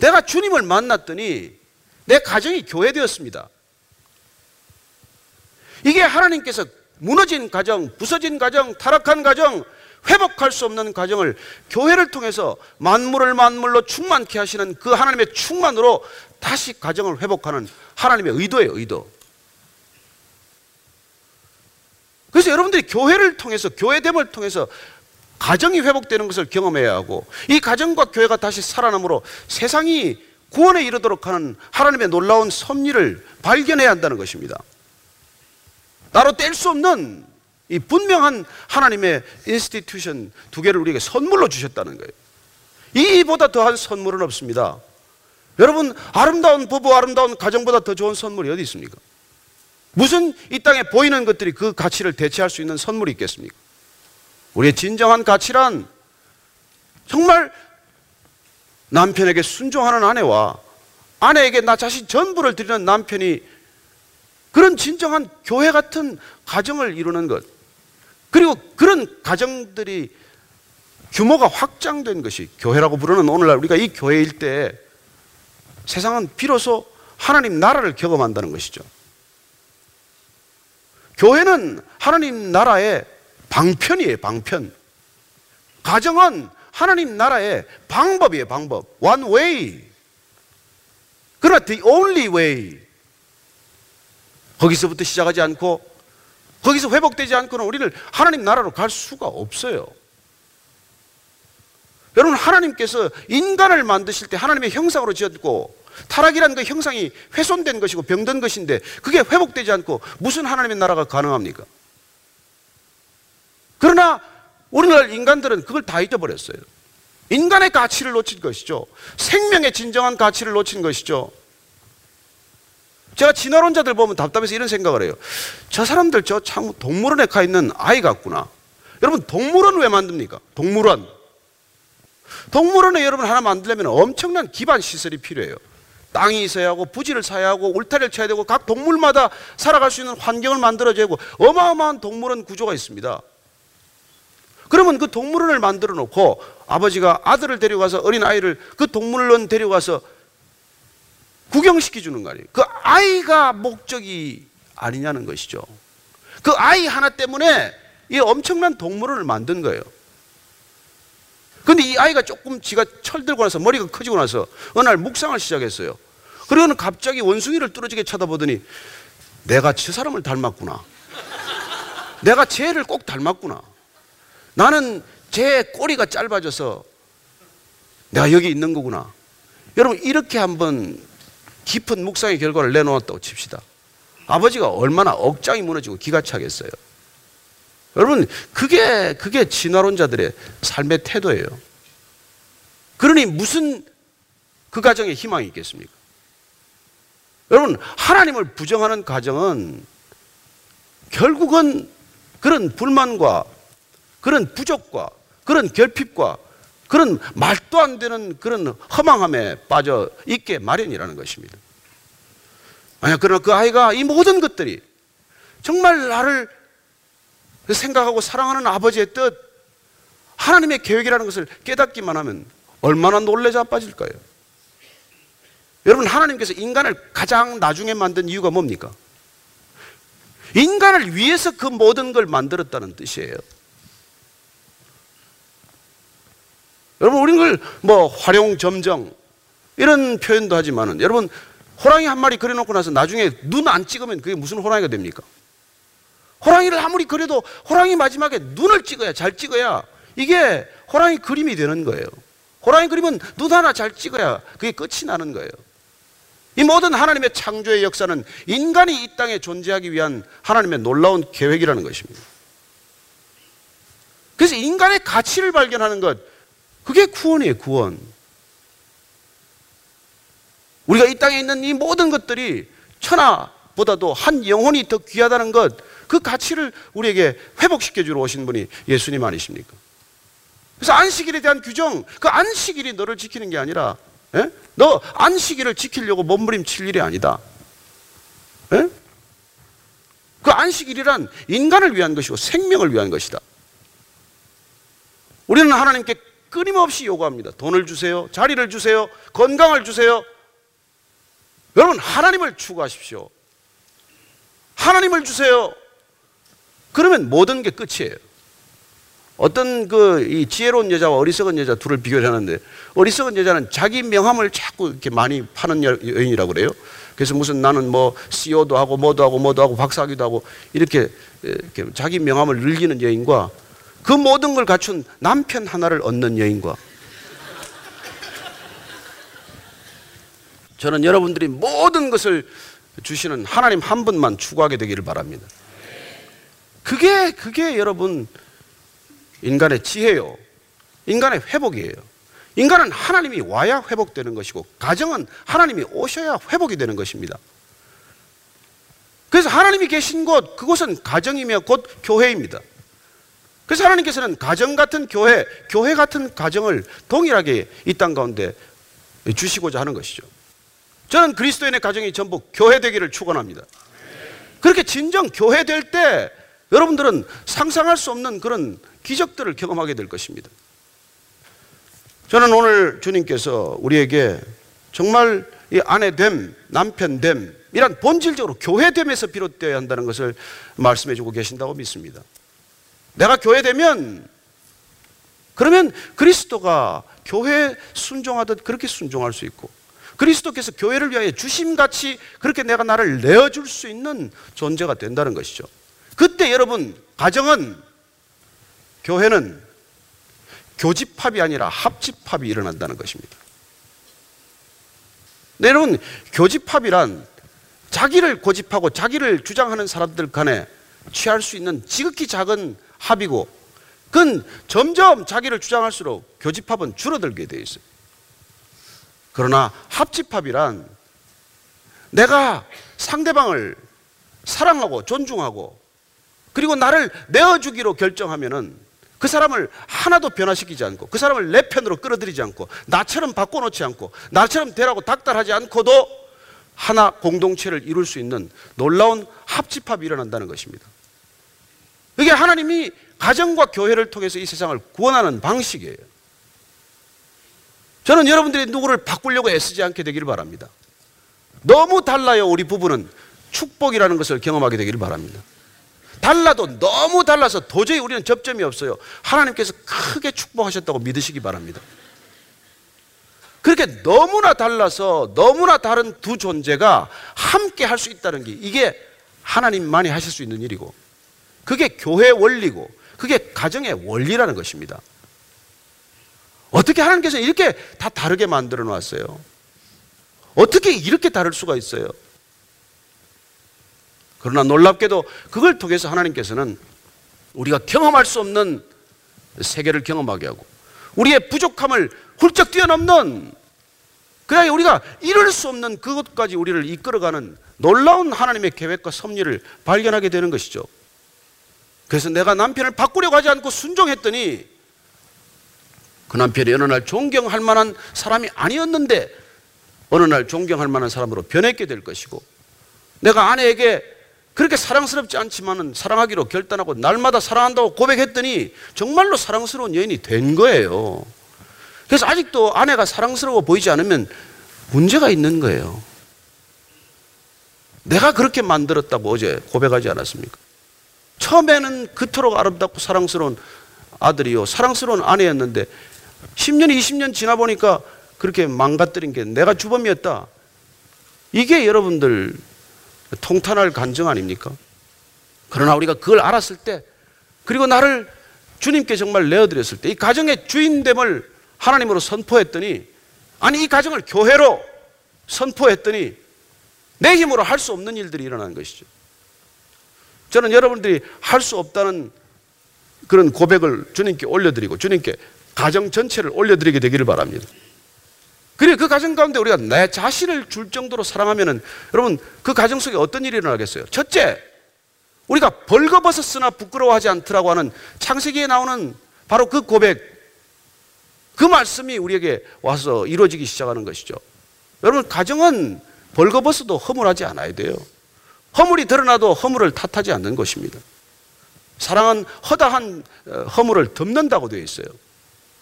내가 주님을 만났더니 내 가정이 교회 되었습니다. 이게 하나님께서 무너진 가정, 부서진 가정, 타락한 가정, 회복할 수 없는 가정을 교회를 통해서 만물을 만물로 충만케 하시는 그 하나님의 충만으로 다시 가정을 회복하는 하나님의 의도예요, 의도. 그래서 여러분들이 교회를 통해서, 교회됨을 통해서 가정이 회복되는 것을 경험해야 하고 이 가정과 교회가 다시 살아남으로 세상이 구원에 이르도록 하는 하나님의 놀라운 섭리를 발견해야 한다는 것입니다. 따로 뗄 수 없는 이 분명한 하나님의 institution 두 개를 우리에게 선물로 주셨다는 거예요. 이보다 더한 선물은 없습니다. 여러분, 아름다운 부부, 아름다운 가정보다 더 좋은 선물이 어디 있습니까? 무슨 이 땅에 보이는 것들이 그 가치를 대체할 수 있는 선물이 있겠습니까? 우리의 진정한 가치란 정말 남편에게 순종하는 아내와 아내에게 나 자신 전부를 드리는 남편이 그런 진정한 교회 같은 가정을 이루는 것. 그리고 그런 가정들이 규모가 확장된 것이 교회라고 부르는 오늘날 우리가 이 교회일 때 세상은 비로소 하나님 나라를 경험한다는 것이죠. 교회는 하나님 나라의 방편이에요, 방편. 가정은 하나님 나라의 방법이에요, 방법. One way. 그러나 the only way. 거기서부터 시작하지 않고 거기서 회복되지 않고는 우리를 하나님 나라로 갈 수가 없어요. 여러분 하나님께서 인간을 만드실 때 하나님의 형상으로 지었고 타락이라는 그 형상이 훼손된 것이고 병든 것인데 그게 회복되지 않고 무슨 하나님의 나라가 가능합니까? 그러나 오늘날 인간들은 그걸 다 잊어버렸어요. 인간의 가치를 놓친 것이죠. 생명의 진정한 가치를 놓친 것이죠. 제가 진화론자들 보면 답답해서 이런 생각을 해요. 저 사람들 저 참 동물원에 가 있는 아이 같구나. 여러분 동물원 왜 만듭니까? 동물원. 동물원에 여러분 하나 만들려면 엄청난 기반 시설이 필요해요. 땅이 있어야 하고 부지를 사야 하고 울타리를 쳐야 되고 각 동물마다 살아갈 수 있는 환경을 만들어줘야 하고 어마어마한 동물원 구조가 있습니다. 그러면 그 동물원을 만들어 놓고 아버지가 아들을 데려가서 어린 아이를 그 동물원 데려가서 구경시켜 주는 거 아니에요. 그 아이가 목적이 아니냐는 것이죠. 그 아이 하나 때문에 이 엄청난 동물원을 만든 거예요. 근데 이 아이가 조금 지가 철들고 나서 머리가 커지고 나서 어느 날 묵상을 시작했어요. 그리고는 갑자기 원숭이를 뚫어지게 쳐다보더니 내가 저 사람을 닮았구나. 내가 쟤를 꼭 닮았구나. 나는 제 꼬리가 짧아져서 내가 여기 있는 거구나. 여러분, 이렇게 한번 깊은 묵상의 결과를 내놓았다고 칩시다. 아버지가 얼마나 억장이 무너지고 기가 차겠어요. 여러분, 그게, 그게 진화론자들의 삶의 태도예요. 그러니 무슨 그 가정에 희망이 있겠습니까? 여러분, 하나님을 부정하는 가정은 결국은 그런 불만과 그런 부족과 그런 결핍과 그런 말도 안 되는 그런 허망함에 빠져 있게 마련이라는 것입니다. 만약 그러나 그 아이가 이 모든 것들이 정말 나를 생각하고 사랑하는 아버지의 뜻, 하나님의 계획이라는 것을 깨닫기만 하면 얼마나 놀래 자빠질까요? 여러분, 하나님께서 인간을 가장 나중에 만든 이유가 뭡니까? 인간을 위해서 그 모든 걸 만들었다는 뜻이에요. 여러분, 우리는 뭐 활용 점정 이런 표현도 하지만은 여러분, 호랑이 한 마리 그려놓고 나서 나중에 눈 안 찍으면 그게 무슨 호랑이가 됩니까? 호랑이를 아무리 그려도 호랑이 마지막에 눈을 찍어야 잘 찍어야 이게 호랑이 그림이 되는 거예요. 호랑이 그림은 눈 하나 잘 찍어야 그게 끝이 나는 거예요. 이 모든 하나님의 창조의 역사는 인간이 이 땅에 존재하기 위한 하나님의 놀라운 계획이라는 것입니다. 그래서 인간의 가치를 발견하는 것, 그게 구원이에요, 구원. 우리가 이 땅에 있는 이 모든 것들이 천하보다도 한 영혼이 더 귀하다는 것, 그 가치를 우리에게 회복시켜 주러 오신 분이 예수님 아니십니까? 그래서 안식일에 대한 규정, 그 안식일이 너를 지키는 게 아니라, 에? 예? 너 안식일을 지키려고 몸부림칠 일이 아니다. 에? 예? 그 안식일이란 인간을 위한 것이고 생명을 위한 것이다. 우리는 하나님께 끊임없이 요구합니다. 돈을 주세요. 자리를 주세요. 건강을 주세요. 여러분, 하나님을 추구하십시오. 하나님을 주세요. 그러면 모든 게 끝이에요. 어떤 그 지혜로운 여자와 어리석은 여자 둘을 비교를 하는데 어리석은 여자는 자기 명함을 자꾸 이렇게 많이 파는 여인이라고 그래요. 그래서 무슨 나는 뭐 CEO도 하고 뭐도 하고 뭐도 하고 박사기도 하고 이렇게, 이렇게 자기 명함을 늘리는 여인과 그 모든 걸 갖춘 남편 하나를 얻는 여인과 저는 여러분들이 모든 것을 주시는 하나님 한 분만 추구하게 되기를 바랍니다. 그게 그게 여러분 인간의 지혜요. 인간의 회복이에요. 인간은 하나님이 와야 회복되는 것이고 가정은 하나님이 오셔야 회복이 되는 것입니다. 그래서 하나님이 계신 곳 그곳은 가정이며 곧 교회입니다. 그래서 하나님께서는 가정 같은 교회, 교회 같은 가정을 동일하게 이 땅 가운데 주시고자 하는 것이죠. 저는 그리스도인의 가정이 전부 교회 되기를 축원합니다. 그렇게 진정 교회 될 때 여러분들은 상상할 수 없는 그런 기적들을 경험하게 될 것입니다. 저는 오늘 주님께서 우리에게 정말 이 아내됨, 남편됨, 이란 본질적으로 교회됨에서 비롯되어야 한다는 것을 말씀해 주고 계신다고 믿습니다. 내가 교회 되면 그러면 그리스도가 교회 순종하듯 그렇게 순종할 수 있고 그리스도께서 교회를 위하여 주심같이 그렇게 내가 나를 내어줄 수 있는 존재가 된다는 것이죠. 그때 여러분 가정은 교회는 교집합이 아니라 합집합이 일어난다는 것입니다. 네, 여러분 교집합이란 자기를 고집하고 자기를 주장하는 사람들 간에 취할 수 있는 지극히 작은 합이고 그건 점점 자기를 주장할수록 교집합은 줄어들게 되어 있어요. 그러나 합집합이란 내가 상대방을 사랑하고 존중하고 그리고 나를 내어주기로 결정하면은 그 사람을 하나도 변화시키지 않고 그 사람을 내 편으로 끌어들이지 않고 나처럼 바꿔놓지 않고 나처럼 되라고 닥달하지 않고도 하나 공동체를 이룰 수 있는 놀라운 합집합이 일어난다는 것입니다. 이게 하나님이 가정과 교회를 통해서 이 세상을 구원하는 방식이에요. 저는 여러분들이 누구를 바꾸려고 애쓰지 않게 되기를 바랍니다. 너무 달라요, 우리 부부는. 축복이라는 것을 경험하게 되기를 바랍니다. 달라도 너무 달라서 도저히 우리는 접점이 없어요. 하나님께서 크게 축복하셨다고 믿으시기 바랍니다. 그렇게 너무나 달라서 너무나 다른 두 존재가 함께 할 수 있다는 게 이게 하나님만이 하실 수 있는 일이고 그게 교회 원리고 그게 가정의 원리라는 것입니다. 어떻게 하나님께서 이렇게 다 다르게 만들어 놨어요? 어떻게 이렇게 다를 수가 있어요? 그러나 놀랍게도 그걸 통해서 하나님께서는 우리가 경험할 수 없는 세계를 경험하게 하고 우리의 부족함을 훌쩍 뛰어넘는 그래야 우리가 이룰 수 없는 그것까지 우리를 이끌어가는 놀라운 하나님의 계획과 섭리를 발견하게 되는 것이죠. 그래서 내가 남편을 바꾸려고 하지 않고 순종했더니 그 남편이 어느 날 존경할 만한 사람이 아니었는데 어느 날 존경할 만한 사람으로 변했게 될 것이고 내가 아내에게 그렇게 사랑스럽지 않지만은 사랑하기로 결단하고 날마다 사랑한다고 고백했더니 정말로 사랑스러운 여인이 된 거예요. 그래서 아직도 아내가 사랑스러워 보이지 않으면 문제가 있는 거예요. 내가 그렇게 만들었다고 어제 고백하지 않았습니까? 처음에는 그토록 아름답고 사랑스러운 아들이요. 사랑스러운 아내였는데 10년, 20년 지나 보니까 그렇게 망가뜨린 게 내가 주범이었다. 이게 여러분들 통탄할 간증 아닙니까? 그러나 우리가 그걸 알았을 때 그리고 나를 주님께 정말 내어드렸을 때 이 가정의 주인됨을 하나님으로 선포했더니 아니 이 가정을 교회로 선포했더니 내 힘으로 할 수 없는 일들이 일어난 것이죠. 저는 여러분들이 할 수 없다는 그런 고백을 주님께 올려드리고 주님께 가정 전체를 올려드리게 되기를 바랍니다. 그리고 그 가정 가운데 우리가 내 자신을 줄 정도로 사랑하면은 여러분 그 가정 속에 어떤 일이 일어나겠어요? 첫째, 우리가 벌거벗었으나 부끄러워하지 않더라고 하는 창세기에 나오는 바로 그 고백, 그 말씀이 우리에게 와서 이루어지기 시작하는 것이죠. 여러분 가정은 벌거벗어도 허물하지 않아야 돼요. 허물이 드러나도 허물을 탓하지 않는 것입니다. 사랑은 허다한 어, 허물을 덮는다고 되어 있어요.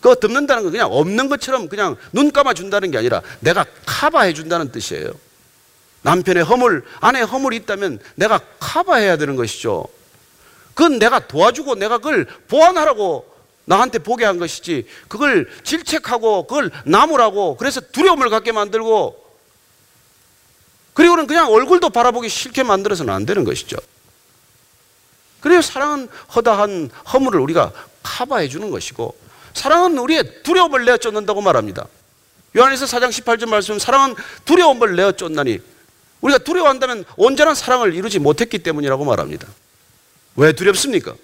그거 덮는다는 건 그냥 없는 것처럼 그냥 눈 감아 준다는 게 아니라 내가 커버해 준다는 뜻이에요. 남편의 허물, 아내의 허물이 있다면 내가 커버해야 되는 것이죠. 그건 내가 도와주고 내가 그걸 보완하라고 나한테 보게 한 것이지 그걸 질책하고 그걸 나무라고 그래서 두려움을 갖게 만들고 그리고는 그냥 얼굴도 바라보기 싫게 만들어서는 안 되는 것이죠. 그래서 사랑은 허다한 허물을 우리가 커버해 주는 것이고 사랑은 우리의 두려움을 내어 쫓는다고 말합니다. 요한에서 4장 18절 말씀 사랑은 두려움을 내어 쫓나니 우리가 두려워한다면 온전한 사랑을 이루지 못했기 때문이라고 말합니다. 왜 두렵습니까?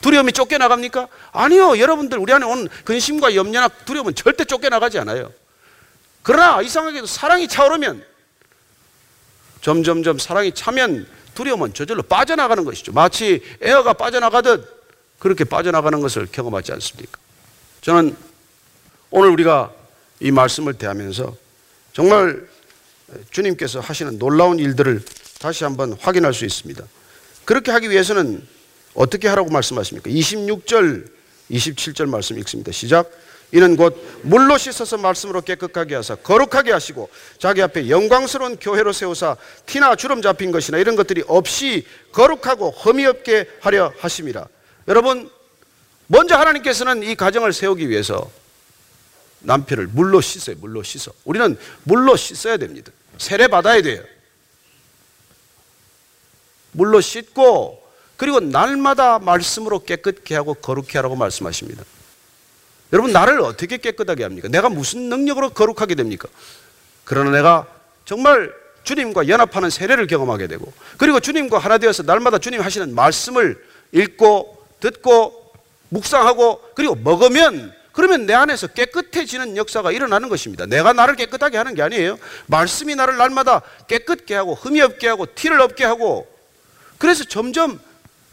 두려움이 쫓겨나갑니까? 아니요. 여러분들 우리 안에 온 근심과 염려나 두려움은 절대 쫓겨나가지 않아요. 그러나 이상하게도 사랑이 차오르면 점점점 사랑이 차면 두려움은 저절로 빠져나가는 것이죠. 마치 에어가 빠져나가듯 그렇게 빠져나가는 것을 경험하지 않습니까? 저는 오늘 우리가 이 말씀을 대하면서 정말 주님께서 하시는 놀라운 일들을 다시 한번 확인할 수 있습니다. 그렇게 하기 위해서는 어떻게 하라고 말씀하십니까? 26절, 27절 말씀 읽습니다. 시작. 이는 곧 물로 씻어서 말씀으로 깨끗하게 하사 거룩하게 하시고 자기 앞에 영광스러운 교회로 세우사 티나 주름 잡힌 것이나 이런 것들이 없이 거룩하고 흠이 없게 하려 하심이라. 여러분 먼저 하나님께서는 이 가정을 세우기 위해서 남편을 물로 씻어요. 물로 씻어. 우리는 물로 씻어야 됩니다. 세례 받아야 돼요. 물로 씻고 그리고 날마다 말씀으로 깨끗게 하고 거룩게 하라고 말씀하십니다. 여러분 나를 어떻게 깨끗하게 합니까? 내가 무슨 능력으로 거룩하게 됩니까? 그러나 내가 정말 주님과 연합하는 세례를 경험하게 되고 그리고 주님과 하나 되어서 날마다 주님 하시는 말씀을 읽고 듣고 묵상하고 그리고 먹으면 그러면 내 안에서 깨끗해지는 역사가 일어나는 것입니다. 내가 나를 깨끗하게 하는 게 아니에요. 말씀이 나를 날마다 깨끗게 하고 흠이 없게 하고 티를 없게 하고 그래서 점점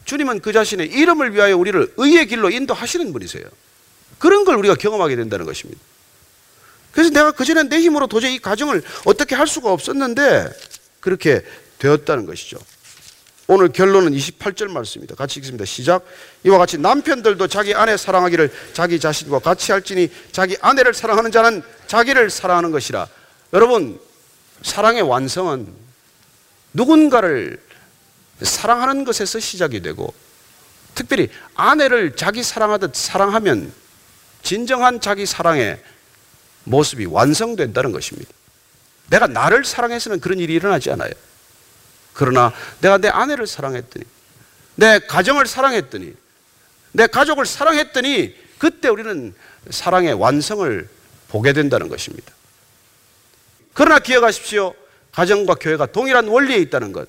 주님은 그 자신의 이름을 위하여 우리를 의의 길로 인도하시는 분이세요. 그런 걸 우리가 경험하게 된다는 것입니다. 그래서 내가 그전에 내 힘으로 도저히 이 가정을 어떻게 할 수가 없었는데 그렇게 되었다는 것이죠. 오늘 결론은 28절 말씀입니다. 같이 읽습니다. 시작. 이와 같이 남편들도 자기 아내 사랑하기를 자기 자신과 같이 할지니 자기 아내를 사랑하는 자는 자기를 사랑하는 것이라. 여러분, 사랑의 완성은 누군가를 사랑하는 것에서 시작이 되고 특별히 아내를 자기 사랑하듯 사랑하면 진정한 자기 사랑의 모습이 완성된다는 것입니다. 내가 나를 사랑해서는 그런 일이 일어나지 않아요. 그러나 내가 내 아내를 사랑했더니, 내 가정을 사랑했더니, 내 가족을 사랑했더니, 그때 우리는 사랑의 완성을 보게 된다는 것입니다. 그러나 기억하십시오. 가정과 교회가 동일한 원리에 있다는 것.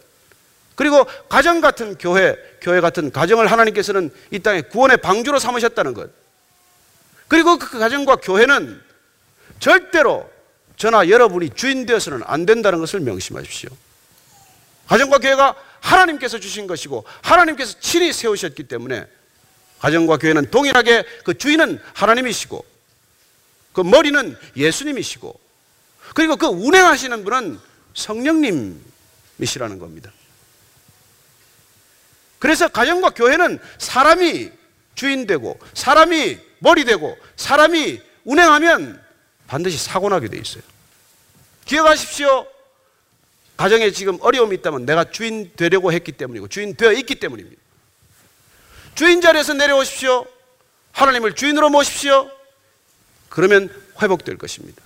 그리고 가정 같은 교회, 교회 같은 가정을 하나님께서는 이 땅에 구원의 방주로 삼으셨다는 것. 그리고 그 가정과 교회는 절대로 저나 여러분이 주인 되어서는 안 된다는 것을 명심하십시오. 가정과 교회가 하나님께서 주신 것이고 하나님께서 친히 세우셨기 때문에 가정과 교회는 동일하게 그 주인은 하나님이시고 그 머리는 예수님이시고 그리고 그 운행하시는 분은 성령님이시라는 겁니다. 그래서 가정과 교회는 사람이 주인 되고 사람이 머리 되고 사람이 운행하면 반드시 사고 나게 돼 있어요. 기억하십시오. 가정에 지금 어려움이 있다면 내가 주인 되려고 했기 때문이고 주인 되어 있기 때문입니다. 주인 자리에서 내려오십시오. 하나님을 주인으로 모십시오. 그러면 회복될 것입니다.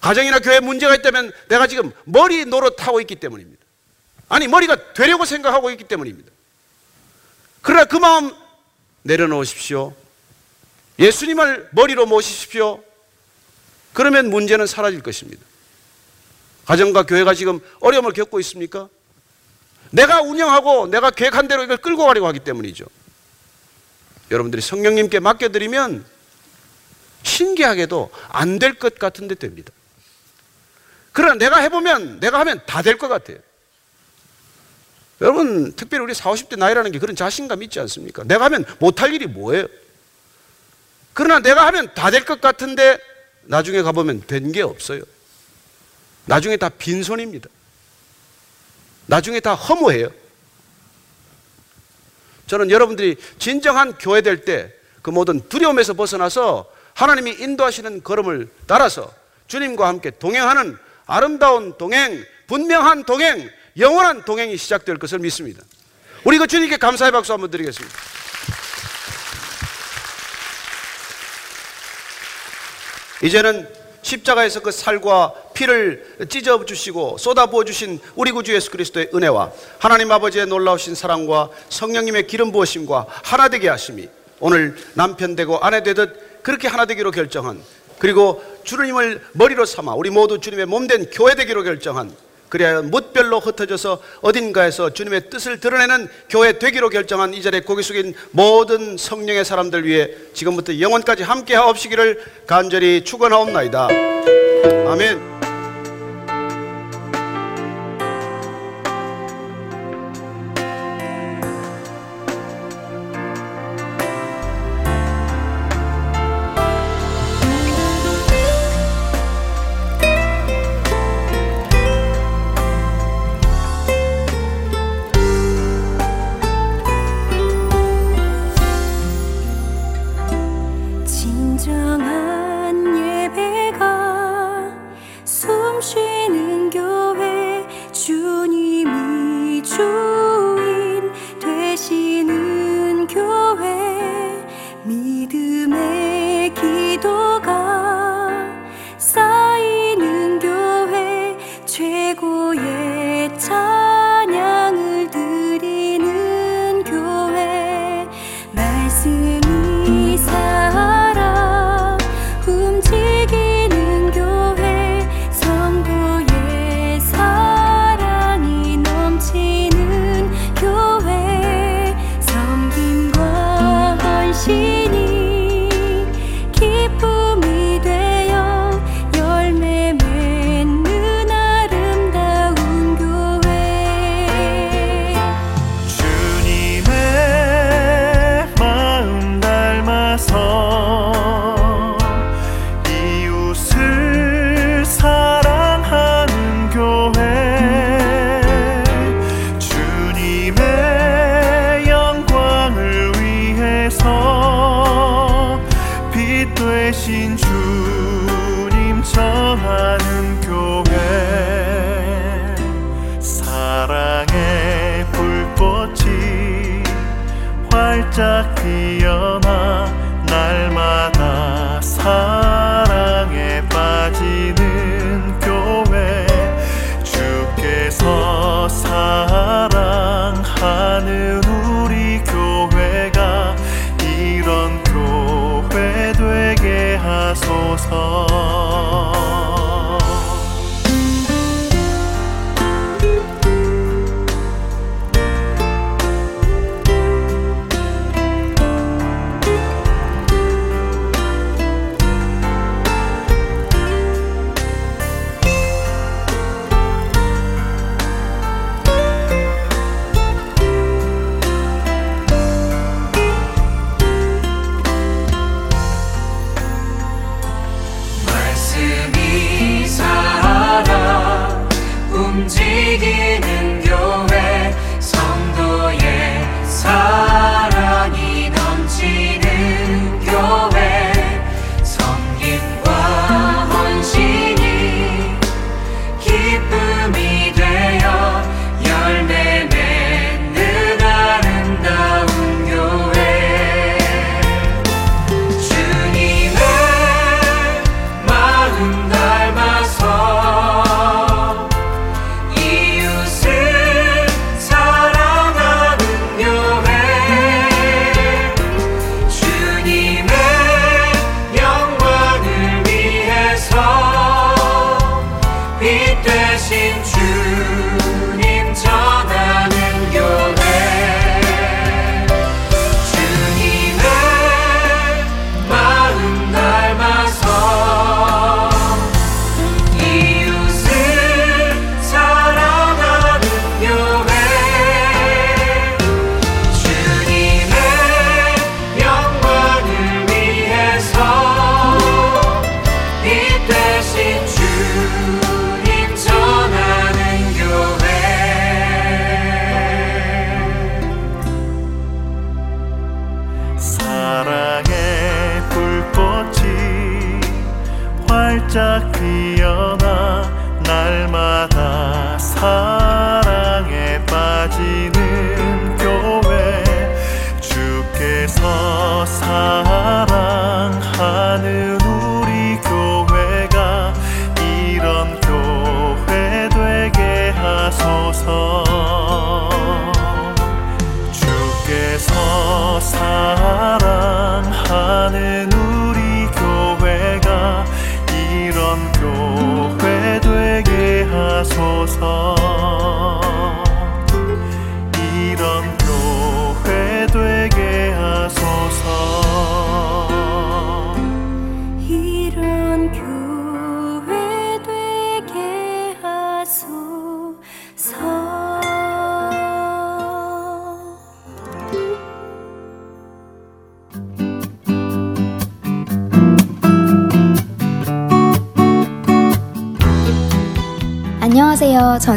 가정이나 교회에 문제가 있다면 내가 지금 머리 노릇하고 있기 때문입니다. 아니, 머리가 되려고 생각하고 있기 때문입니다. 그러나 그 마음 내려놓으십시오. 예수님을 머리로 모시십시오. 그러면 문제는 사라질 것입니다. 가정과 교회가 지금 어려움을 겪고 있습니까? 내가 운영하고 내가 계획한 대로 이걸 끌고 가려고 하기 때문이죠. 여러분들이 성령님께 맡겨드리면 신기하게도 안 될 것 같은데 됩니다. 그러나 내가 해보면 내가 하면 다 될 것 같아요. 여러분, 특별히 우리 40, 50대 나이라는 게 그런 자신감 있지 않습니까? 내가 하면 못할 일이 뭐예요? 그러나 내가 하면 다 될 것 같은데 나중에 가보면 된 게 없어요. 나중에 다 빈손입니다. 나중에 다 허무해요. 저는 여러분들이 진정한 교회 될 때 그 모든 두려움에서 벗어나서 하나님이 인도하시는 걸음을 따라서 주님과 함께 동행하는 아름다운 동행, 분명한 동행, 영원한 동행이 시작될 것을 믿습니다. 우리 그 주님께 감사의 박수 한번 드리겠습니다. 이제는 십자가에서 그 살과 피를 찢어 주시고 쏟아 부어 주신 우리 구주 예수 그리스도의 은혜와 하나님 아버지의 놀라우신 사랑과 성령님의 기름 부으심과 하나 되게 하심이 오늘 남편 되고 아내 되듯 그렇게 하나 되기로 결정한 그리고 주님을 머리로 삼아 우리 모두 주님의 몸 된 교회 되기로 결정한 그래야 못별로 흩어져서 어딘가에서 주님의 뜻을 드러내는 교회 되기로 결정한 이 자리에 고개 숙인 모든 성령의 사람들 위해 지금부터 영원까지 함께 하옵시기를 간절히 축원하옵나이다. 아멘. 주님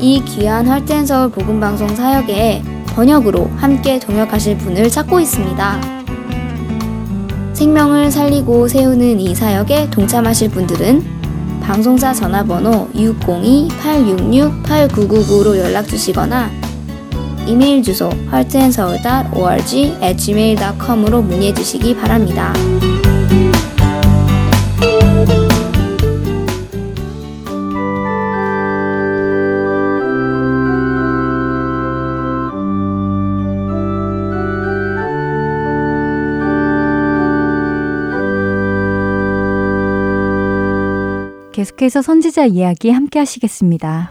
이 귀한 할텐서울 복음방송 사역에 번역으로 함께 동역하실 분을 찾고 있습니다. 생명을 살리고 세우는 이 사역에 동참하실 분들은 방송사 전화번호 602-866-8999로 연락 주시거나 이메일 주소 heartandseoul.org gmail.com으로 문의해 주시기 바랍니다. 계속해서 선지자 이야기 함께 하시겠습니다.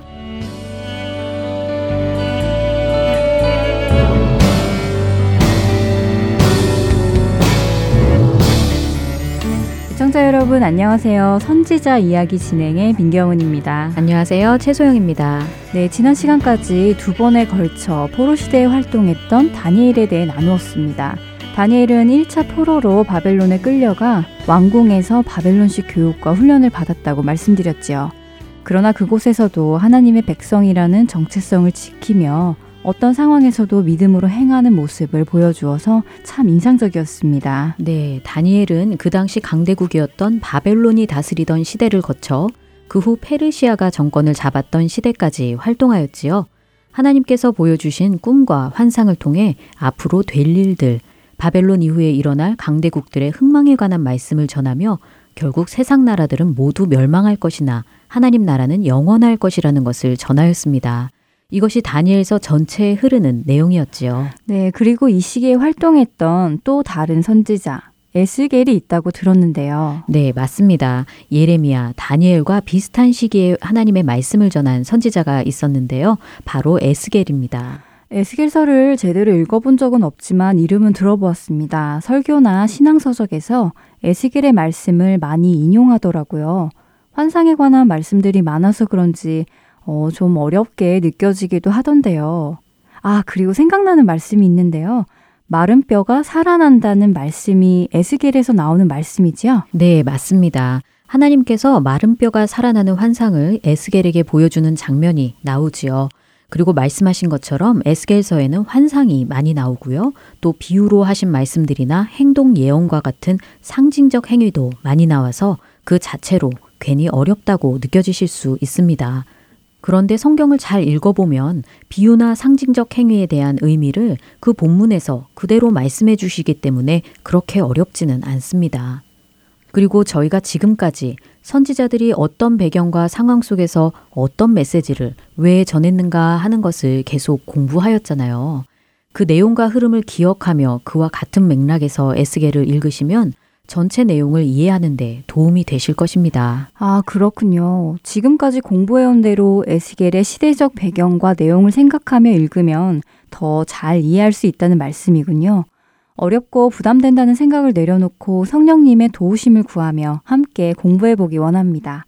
시청자 여러분 안녕하세요. 선지자 이야기 진행의 민경은입니다. 안녕하세요. 최소영입니다. 네, 지난 시간까지 두 번에 걸쳐 포로 시대에 활동했던 다니엘에 대해 나누었습니다. 다니엘은 1차 포로로 바벨론에 끌려가 왕궁에서 바벨론식 교육과 훈련을 받았다고 말씀드렸지요. 그러나 그곳에서도 하나님의 백성이라는 정체성을 지키며 어떤 상황에서도 믿음으로 행하는 모습을 보여주어서 참 인상적이었습니다. 네, 다니엘은 그 당시 강대국이었던 바벨론이 다스리던 시대를 거쳐 그 후 페르시아가 정권을 잡았던 시대까지 활동하였지요. 하나님께서 보여주신 꿈과 환상을 통해 앞으로 될 일들, 바벨론 이후에 일어날 강대국들의 흥망에 관한 말씀을 전하며 결국 세상 나라들은 모두 멸망할 것이나 하나님 나라는 영원할 것이라는 것을 전하였습니다. 이것이 다니엘서 전체에 흐르는 내용이었지요. 네, 그리고 이 시기에 활동했던 또 다른 선지자 에스겔이 있다고 들었는데요. 네, 맞습니다. 예레미야, 다니엘과 비슷한 시기에 하나님의 말씀을 전한 선지자가 있었는데요. 바로 에스겔입니다. 에스겔서를 제대로 읽어본 적은 없지만 이름은 들어보았습니다. 설교나 신앙서적에서 에스겔의 말씀을 많이 인용하더라고요. 환상에 관한 말씀들이 많아서 그런지 어, 좀 어렵게 느껴지기도 하던데요. 아, 그리고 생각나는 말씀이 있는데요. 마른 뼈가 살아난다는 말씀이 에스겔에서 나오는 말씀이지요? 네, 맞습니다. 하나님께서 마른 뼈가 살아나는 환상을 에스겔에게 보여주는 장면이 나오지요. 그리고 말씀하신 것처럼 에스겔서에는 환상이 많이 나오고요. 또 비유로 하신 말씀들이나 행동 예언과 같은 상징적 행위도 많이 나와서 그 자체로 괜히 어렵다고 느껴지실 수 있습니다. 그런데 성경을 잘 읽어보면 비유나 상징적 행위에 대한 의미를 그 본문에서 그대로 말씀해 주시기 때문에 그렇게 어렵지는 않습니다. 그리고 저희가 지금까지 선지자들이 어떤 배경과 상황 속에서 어떤 메시지를 왜 전했는가 하는 것을 계속 공부하였잖아요. 그 내용과 흐름을 기억하며 그와 같은 맥락에서 에스겔을 읽으시면 전체 내용을 이해하는데 도움이 되실 것입니다. 아, 그렇군요. 지금까지 공부해온 대로 에스겔의 시대적 배경과 내용을 생각하며 읽으면 더 잘 이해할 수 있다는 말씀이군요. 어렵고 부담된다는 생각을 내려놓고 성령님의 도우심을 구하며 함께 공부해 보기 원합니다.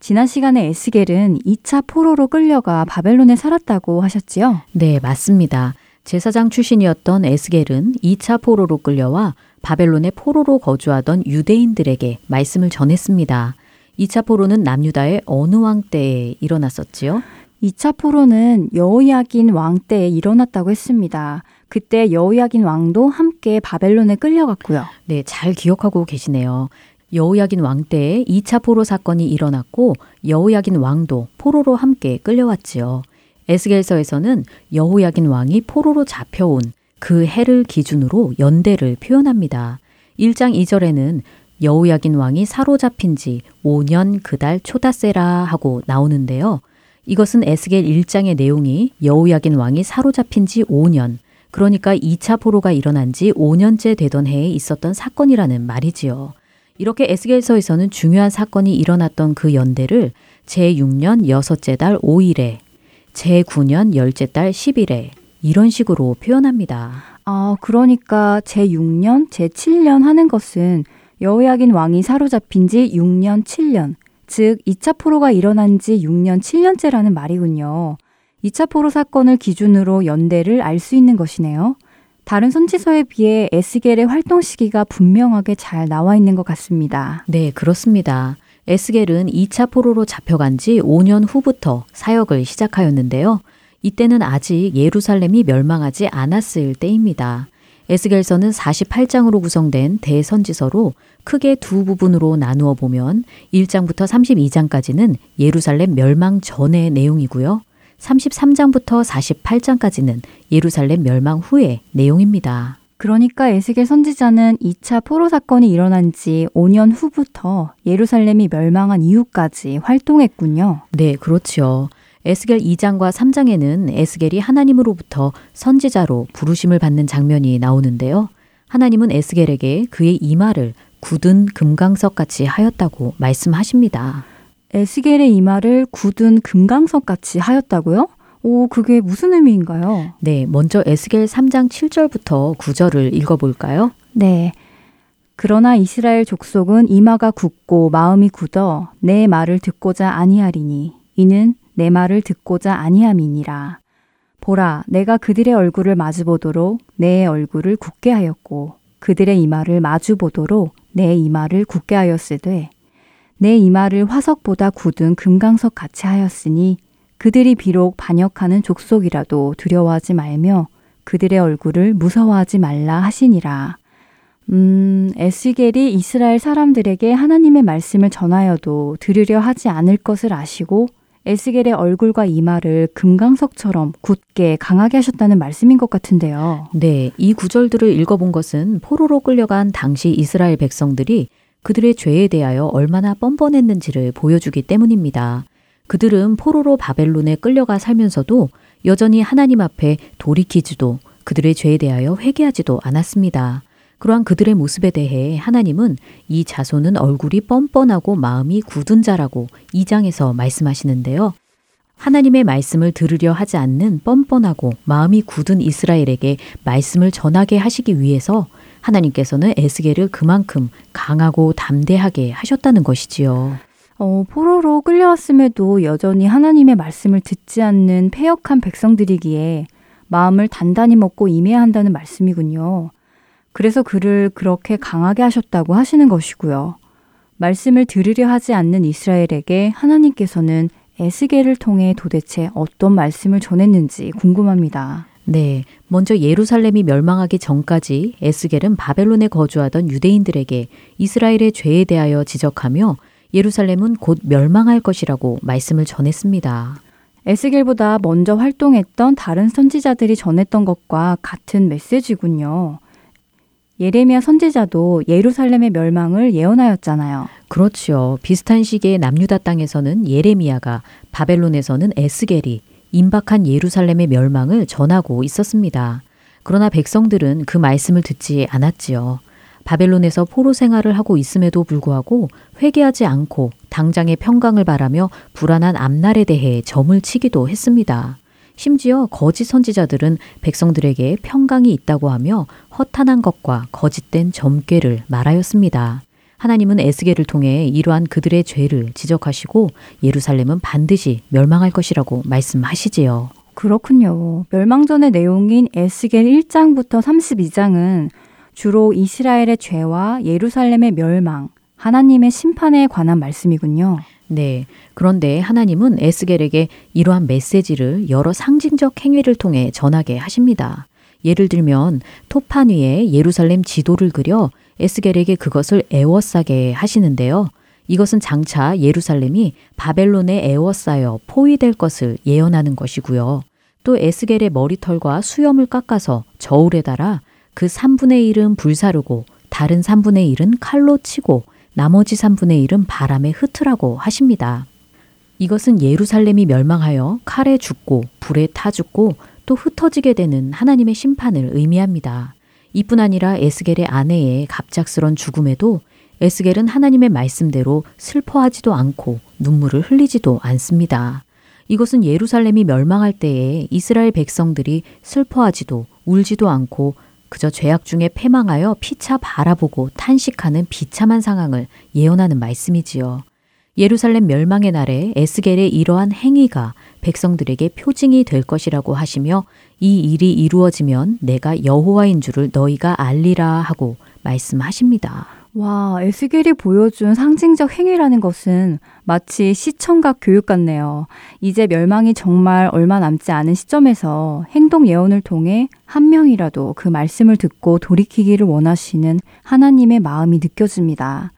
지난 시간에 에스겔은 2차 포로로 끌려가 바벨론에 살았다고 하셨지요? 네, 맞습니다. 제사장 출신이었던 에스겔은 2차 포로로 끌려와 바벨론의 포로로 거주하던 유대인들에게 말씀을 전했습니다. 2차 포로는 남유다의 어느 왕 때에 일어났었지요? 2차 포로는 여호야긴 왕 때에 일어났다고 했습니다. 그때 여호야긴 왕도 함께 바벨론에 끌려갔고요. 네, 잘 기억하고 계시네요. 여호야긴 왕 때에 2차 포로 사건이 일어났고 여호야긴 왕도 포로로 함께 끌려왔지요. 에스겔서에서는 여호야긴 왕이 포로로 잡혀온 그 해를 기준으로 연대를 표현합니다. 1장 2절에는 여우야긴 왕이 사로잡힌 지 5년 그달 초다세라 하고 나오는데요. 이것은 에스겔 1장의 내용이 여우야긴 왕이 사로잡힌 지 5년, 그러니까 2차 포로가 일어난 지 5년째 되던 해에 있었던 사건이라는 말이지요. 이렇게 에스겔서에서는 중요한 사건이 일어났던 그 연대를 제6년 여섯째 달 5일에, 제9년 열째 달 10일에 이런 식으로 표현합니다. 아, 그러니까 제6년, 제7년 하는 것은 여호야긴 왕이 사로잡힌 지 6년 7년, 즉 2차 포로가 일어난 지 6년 7년째라는 말이군요. 2차 포로 사건을 기준으로 연대를 알 수 있는 것이네요. 다른 선지서에 비해 에스겔의 활동 시기가 분명하게 잘 나와 있는 것 같습니다. 네, 그렇습니다. 에스겔은 2차 포로로 잡혀간 지 5년 후부터 사역을 시작하였는데요. 이때는 아직 예루살렘이 멸망하지 않았을 때입니다. 에스겔서는 48장으로 구성된 대선지서로 크게 두 부분으로 나누어 보면 1장부터 32장까지는 예루살렘 멸망 전의 내용이고요. 33장부터 48장까지는 예루살렘 멸망 후의 내용입니다. 그러니까 에스겔 선지자는 2차 포로 사건이 일어난 지 5년 후부터 예루살렘이 멸망한 이후까지 활동했군요. 네, 그렇지요. 에스겔 2장과 3장에는 에스겔이 하나님으로부터 선지자로 부르심을 받는 장면이 나오는데요. 하나님은 에스겔에게 그의 이마를 굳은 금강석 같이 하였다고 말씀하십니다. 에스겔의 이마를 굳은 금강석 같이 하였다고요? 오, 그게 무슨 의미인가요? 네, 먼저 에스겔 3장 7절부터 9절을 읽어볼까요? 네. 그러나 이스라엘 족속은 이마가 굳고 마음이 굳어 내 말을 듣고자 아니하리니 이는 내 말을 듣고자 아니함이니라. 보라, 내가 그들의 얼굴을 마주보도록 내 얼굴을 굳게 하였고 그들의 이마를 마주보도록 내 이마를 굳게 하였으되 내 이마를 화석보다 굳은 금강석 같이 하였으니 그들이 비록 반역하는 족속이라도 두려워하지 말며 그들의 얼굴을 무서워하지 말라 하시니라. 음, 에스겔이 이스라엘 사람들에게 하나님의 말씀을 전하여도 들으려 하지 않을 것을 아시고 에스겔의 얼굴과 이마를 금강석처럼 굳게 강하게 하셨다는 말씀인 것 같은데요. 네, 이 구절들을 읽어본 것은 포로로 끌려간 당시 이스라엘 백성들이 그들의 죄에 대하여 얼마나 뻔뻔했는지를 보여주기 때문입니다. 그들은 포로로 바벨론에 끌려가 살면서도 여전히 하나님 앞에 돌이키지도 그들의 죄에 대하여 회개하지도 않았습니다. 그러한 그들의 모습에 대해 하나님은 이 자손은 얼굴이 뻔뻔하고 마음이 굳은 자라고 2장에서 말씀하시는데요. 하나님의 말씀을 들으려 하지 않는 뻔뻔하고 마음이 굳은 이스라엘에게 말씀을 전하게 하시기 위해서 하나님께서는 에스겔을 그만큼 강하고 담대하게 하셨다는 것이지요. 어, 포로로 끌려왔음에도 여전히 하나님의 말씀을 듣지 않는 폐역한 백성들이기에 마음을 단단히 먹고 임해야 한다는 말씀이군요. 그래서 그를 그렇게 강하게 하셨다고 하시는 것이고요. 말씀을 들으려 하지 않는 이스라엘에게 하나님께서는 에스겔을 통해 도대체 어떤 말씀을 전했는지 궁금합니다. 네. 먼저 예루살렘이 멸망하기 전까지 에스겔은 바벨론에 거주하던 유대인들에게 이스라엘의 죄에 대하여 지적하며 예루살렘은 곧 멸망할 것이라고 말씀을 전했습니다. 에스겔보다 먼저 활동했던 다른 선지자들이 전했던 것과 같은 메시지군요. 예레미야 선지자도 예루살렘의 멸망을 예언하였잖아요. 그렇지요. 비슷한 시기에 남유다 땅에서는 예레미야가 바벨론에서는 에스겔이 임박한 예루살렘의 멸망을 전하고 있었습니다. 그러나 백성들은 그 말씀을 듣지 않았지요. 바벨론에서 포로 생활을 하고 있음에도 불구하고 회개하지 않고 당장의 평강을 바라며 불안한 앞날에 대해 점을 치기도 했습니다. 심지어 거짓 선지자들은 백성들에게 평강이 있다고 하며 허탄한 것과 거짓된 점괘를 말하였습니다. 하나님은 에스겔을 통해 이러한 그들의 죄를 지적하시고 예루살렘은 반드시 멸망할 것이라고 말씀하시지요. 그렇군요. 멸망전의 내용인 에스겔 1장부터 32장은 주로 이스라엘의 죄와 예루살렘의 멸망, 하나님의 심판에 관한 말씀이군요. 네. 그런데 하나님은 에스겔에게 이러한 메시지를 여러 상징적 행위를 통해 전하게 하십니다. 예를 들면 토판 위에 예루살렘 지도를 그려 에스겔에게 그것을 애워싸게 하시는데요. 이것은 장차 예루살렘이 바벨론에 에워싸여 포위될 것을 예언하는 것이고요. 또 에스겔의 머리털과 수염을 깎아서 저울에 달아 그 3분의 1은 불사르고 다른 3분의 1은 칼로 치고 나머지 3분의 1은 바람에 흩으라고 하십니다. 이것은 예루살렘이 멸망하여 칼에 죽고 불에 타 죽고 또 흩어지게 되는 하나님의 심판을 의미합니다. 이뿐 아니라 에스겔의 아내의 갑작스런 죽음에도 에스겔은 하나님의 말씀대로 슬퍼하지도 않고 눈물을 흘리지도 않습니다. 이것은 예루살렘이 멸망할 때에 이스라엘 백성들이 슬퍼하지도 울지도 않고 그저 죄악 중에 패망하여 피차 바라보고 탄식하는 비참한 상황을 예언하는 말씀이지요. 예루살렘 멸망의 날에 에스겔의 이러한 행위가 백성들에게 표징이 될 것이라고 하시며 이 일이 이루어지면 내가 여호와인 줄을 너희가 알리라 하고 말씀하십니다. 와, 에스겔이 보여준 상징적 행위라는 것은 마치 시청각 교육 같네요. 이제 멸망이 정말 얼마 남지 않은 시점에서 행동 예언을 통해 한 명이라도 그 말씀을 듣고 돌이키기를 원하시는 하나님의 마음이 느껴집니다.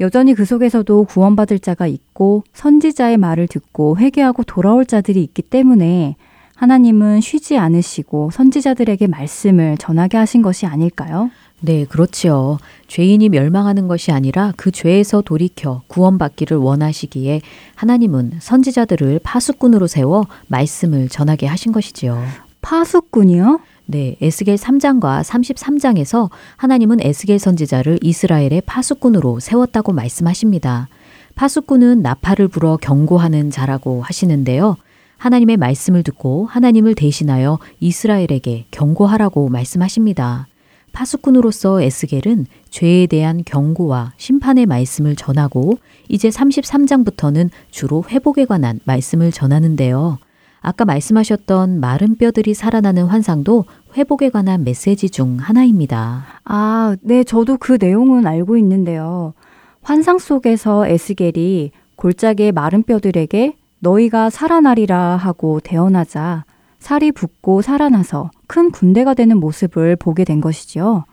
여전히 그 속에서도 구원받을 자가 있고 선지자의 말을 듣고 회개하고 돌아올 자들이 있기 때문에 하나님은 쉬지 않으시고 선지자들에게 말씀을 전하게 하신 것이 아닐까요? 네, 그렇지요. 죄인이 멸망하는 것이 아니라 그 죄에서 돌이켜 구원받기를 원하시기에 하나님은 선지자들을 파수꾼으로 세워 말씀을 전하게 하신 것이지요. 파수꾼이요? 네, 에스겔 3장과 33장에서 하나님은 에스겔 선지자를 이스라엘의 파수꾼으로 세웠다고 말씀하십니다. 파수꾼은 나팔을 불어 경고하는 자라고 하시는데요. 하나님의 말씀을 듣고 하나님을 대신하여 이스라엘에게 경고하라고 말씀하십니다. 파수꾼으로서 에스겔은 죄에 대한 경고와 심판의 말씀을 전하고 이제 33장부터는 주로 회복에 관한 말씀을 전하는데요. 아까 말씀하셨던 마른 뼈들이 살아나는 환상도 회복에 관한 메시지 중 하나입니다. 아, 네, 저도 그 내용은 알고 있는데요. 환상 속에서 에스겔이 골짜기의 마른 뼈들에게 너희가 살아나리라 하고 대언하자 살이 붙고 살아나서 큰 군대가 되는 모습을 보게 된 것이지요.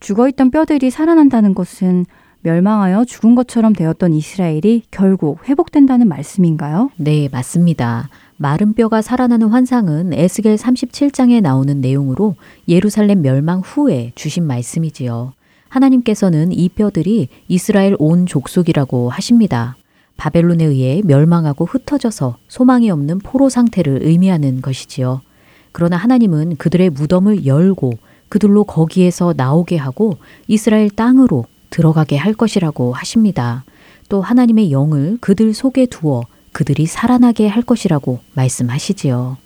죽어있던 뼈들이 살아난다는 것은 멸망하여 죽은 것처럼 되었던 이스라엘이 결국 회복된다는 말씀인가요? 네, 맞습니다. 마른 뼈가 살아나는 환상은 에스겔 37장에 나오는 내용으로 예루살렘 멸망 후에 주신 말씀이지요. 하나님께서는 이 뼈들이 이스라엘 온 족속이라고 하십니다. 바벨론에 의해 멸망하고 흩어져서 소망이 없는 포로 상태를 의미하는 것이지요. 그러나 하나님은 그들의 무덤을 열고 그들로 거기에서 나오게 하고 이스라엘 땅으로 들어가게 할 것이라고 하십니다. 또 하나님의 영을 그들 속에 두어 그들이 살아나게 할 것이라고 말씀하시지요.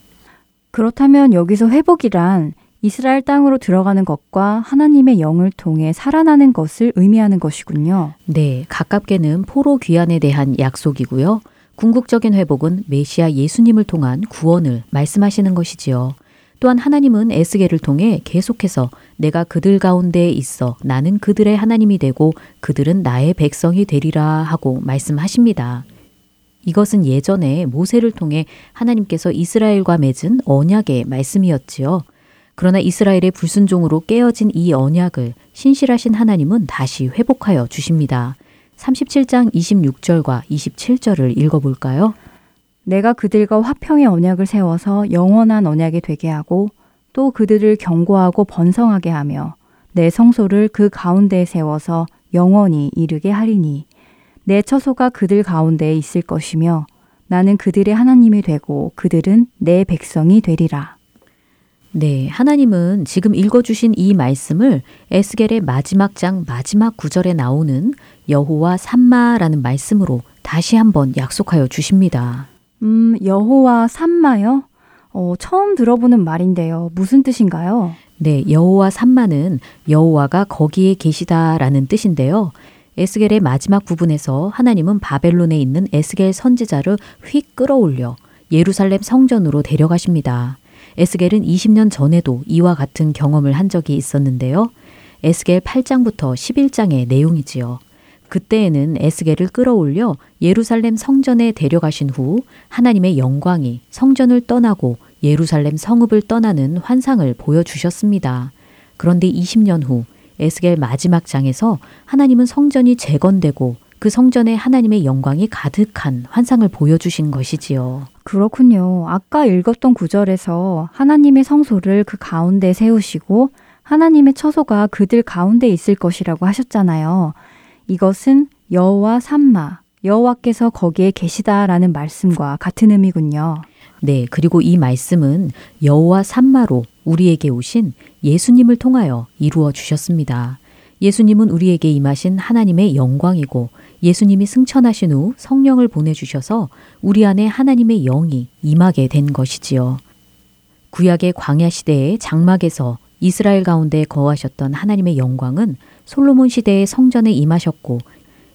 그렇다면 여기서 회복이란 이스라엘 땅으로 들어가는 것과 하나님의 영을 통해 살아나는 것을 의미하는 것이군요. 네, 가깝게는 포로 귀환에 대한 약속이고요. 궁극적인 회복은 메시아 예수님을 통한 구원을 말씀하시는 것이지요. 또한 하나님은 에스겔을 통해 계속해서 내가 그들 가운데에 있어 나는 그들의 하나님이 되고 그들은 나의 백성이 되리라 하고 말씀하십니다. 이것은 예전에 모세를 통해 하나님께서 이스라엘과 맺은 언약의 말씀이었지요. 그러나 이스라엘의 불순종으로 깨어진 이 언약을 신실하신 하나님은 다시 회복하여 주십니다. 37장 26절과 27절을 읽어볼까요? 내가 그들과 화평의 언약을 세워서 영원한 언약이 되게 하고 또 그들을 경고하고 번성하게 하며 내 성소를 그 가운데에 세워서 영원히 이르게 하리니 내 처소가 그들 가운데에 있을 것이며 나는 그들의 하나님이 되고 그들은 내 백성이 되리라. 네, 하나님은 지금 읽어주신 이 말씀을 에스겔의 마지막 장 마지막 구절에 나오는 여호와 삼마라는 말씀으로 다시 한번 약속하여 주십니다. 음, 여호와 삼마요? 어, 처음 들어보는 말인데요. 무슨 뜻인가요? 네, 여호와 삼마는 여호와가 거기에 계시다라는 뜻인데요. 에스겔의 마지막 부분에서 하나님은 바벨론에 있는 에스겔 선지자를 휙 끌어올려 예루살렘 성전으로 데려가십니다. 에스겔은 20년 전에도 이와 같은 경험을 한 적이 있었는데요. 에스겔 8장부터 11장의 내용이지요. 그때에는 에스겔을 끌어올려 예루살렘 성전에 데려가신 후 하나님의 영광이 성전을 떠나고 예루살렘 성읍을 떠나는 환상을 보여주셨습니다. 그런데 20년 후 에스겔 마지막 장에서 하나님은 성전이 재건되고 그 성전에 하나님의 영광이 가득한 환상을 보여주신 것이지요. 그렇군요. 아까 읽었던 구절에서 하나님의 성소를 그 가운데 세우시고 하나님의 처소가 그들 가운데 있을 것이라고 하셨잖아요. 이것은 여호와 삼마, 여호와께서 거기에 계시다라는 말씀과 같은 의미군요. 네, 그리고 이 말씀은 여호와 삼마로 우리에게 오신 예수님을 통하여 이루어 주셨습니다. 예수님은 우리에게 임하신 하나님의 영광이고 예수님이 승천하신 후 성령을 보내주셔서 우리 안에 하나님의 영이 임하게 된 것이지요. 구약의 광야 시대의 장막에서 이스라엘 가운데 거하셨던 하나님의 영광은 솔로몬 시대의 성전에 임하셨고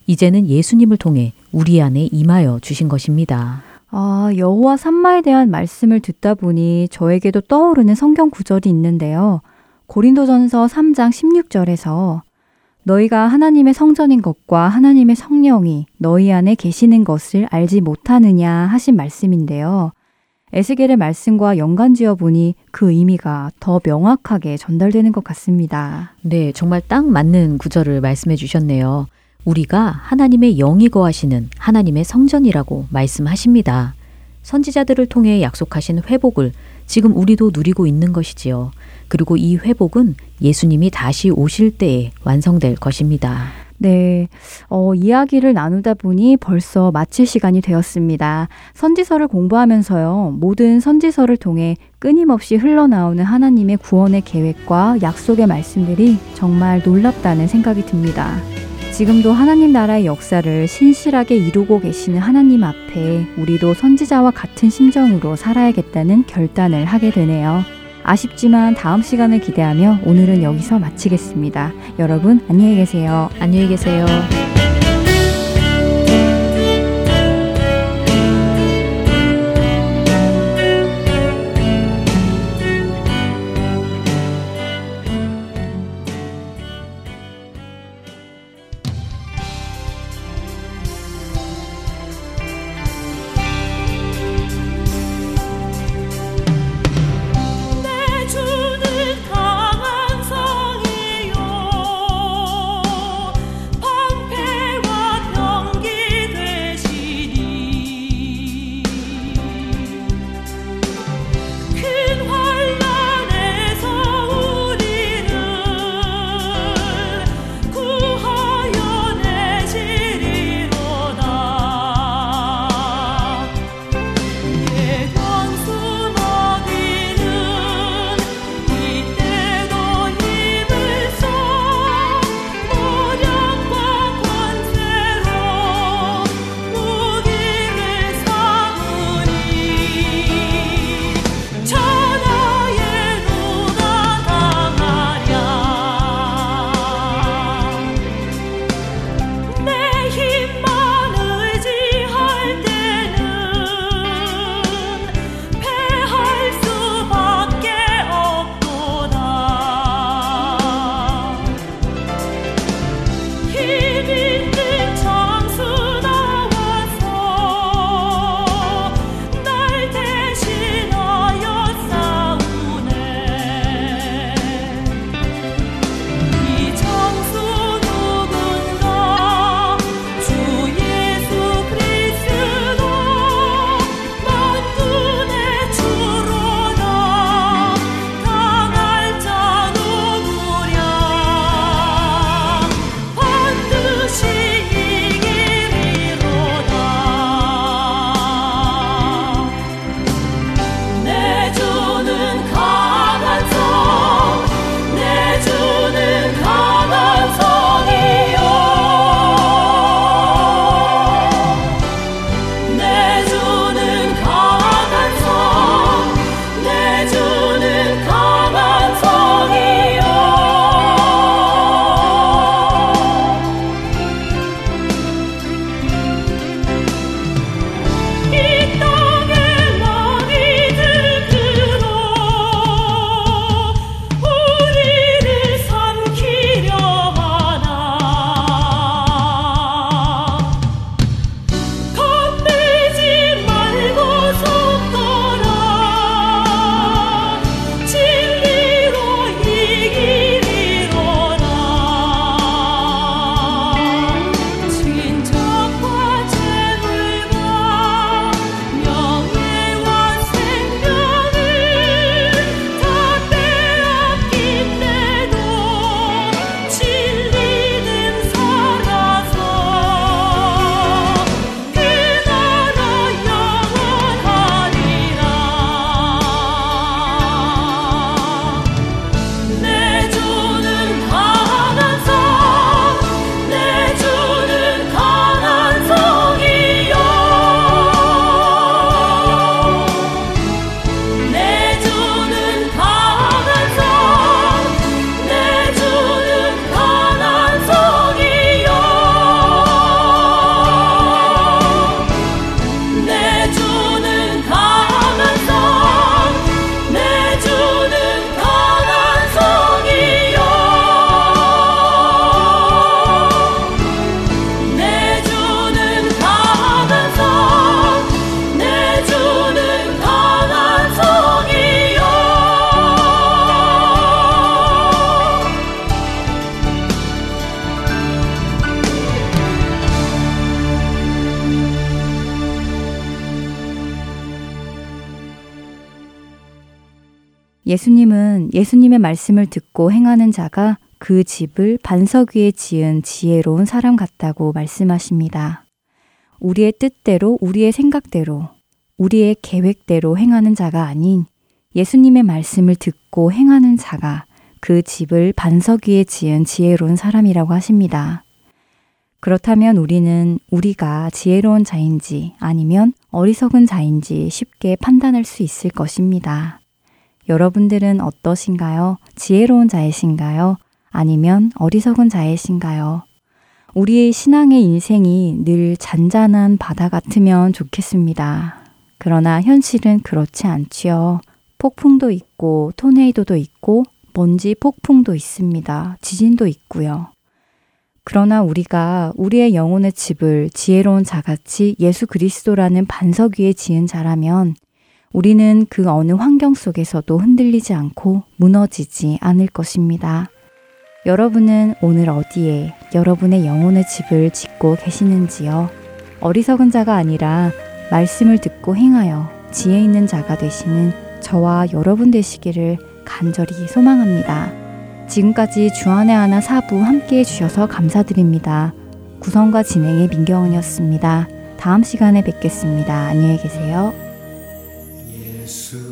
이제는 예수님을 통해 우리 안에 임하여 주신 것입니다. 아, 여호와 산마에 대한 말씀을 듣다 보니 저에게도 떠오르는 성경 구절이 있는데요. 고린도전서 3장 16절에서 너희가 하나님의 성전인 것과 하나님의 성령이 너희 안에 계시는 것을 알지 못하느냐 하신 말씀인데요. 에스겔의 말씀과 연관지어 보니 그 의미가 더 명확하게 전달되는 것 같습니다. 네, 정말 딱 맞는 구절을 말씀해 주셨네요. 우리가 하나님의 영이 거하시는 하나님의 성전이라고 말씀하십니다. 선지자들을 통해 약속하신 회복을 지금 우리도 누리고 있는 것이지요. 그리고 이 회복은 예수님이 다시 오실 때에 완성될 것입니다. 네, 어, 이야기를 나누다 보니 벌써 마칠 시간이 되었습니다. 선지서를 공부하면서요, 모든 선지서를 통해 끊임없이 흘러나오는 하나님의 구원의 계획과 약속의 말씀들이 정말 놀랍다는 생각이 듭니다. 지금도 하나님 나라의 역사를 신실하게 이루고 계시는 하나님 앞에 우리도 선지자와 같은 심정으로 살아야겠다는 결단을 하게 되네요. 아쉽지만 다음 시간을 기대하며 오늘은 여기서 마치겠습니다. 여러분 안녕히 계세요. 안녕히 계세요. 예수님은 예수님의 말씀을 듣고 행하는 자가 그 집을 반석 위에 지은 지혜로운 사람 같다고 말씀하십니다. 우리의 뜻대로, 우리의 생각대로, 우리의 계획대로 행하는 자가 아닌 예수님의 말씀을 듣고 행하는 자가 그 집을 반석 위에 지은 지혜로운 사람이라고 하십니다. 그렇다면 우리는 우리가 지혜로운 자인지 아니면 어리석은 자인지 쉽게 판단할 수 있을 것입니다. 여러분들은 어떠신가요? 지혜로운 자이신가요? 아니면 어리석은 자이신가요? 우리의 신앙의 인생이 늘 잔잔한 바다 같으면 좋겠습니다. 그러나 현실은 그렇지 않지요. 폭풍도 있고, 토네이도도 있고, 먼지 폭풍도 있습니다. 지진도 있고요. 그러나 우리가 우리의 영혼의 집을 지혜로운 자같이 예수 그리스도라는 반석 위에 지은 자라면 우리는 그 어느 환경 속에서도 흔들리지 않고 무너지지 않을 것입니다. 여러분은 오늘 어디에 여러분의 영혼의 집을 짓고 계시는지요? 어리석은 자가 아니라 말씀을 듣고 행하여 지혜 있는 자가 되시는 저와 여러분 되시기를 간절히 소망합니다. 지금까지 주안의 하나 사부 함께 해주셔서 감사드립니다. 구성과 진행의 민경은이었습니다. 다음 시간에 뵙겠습니다. 안녕히 계세요. 예수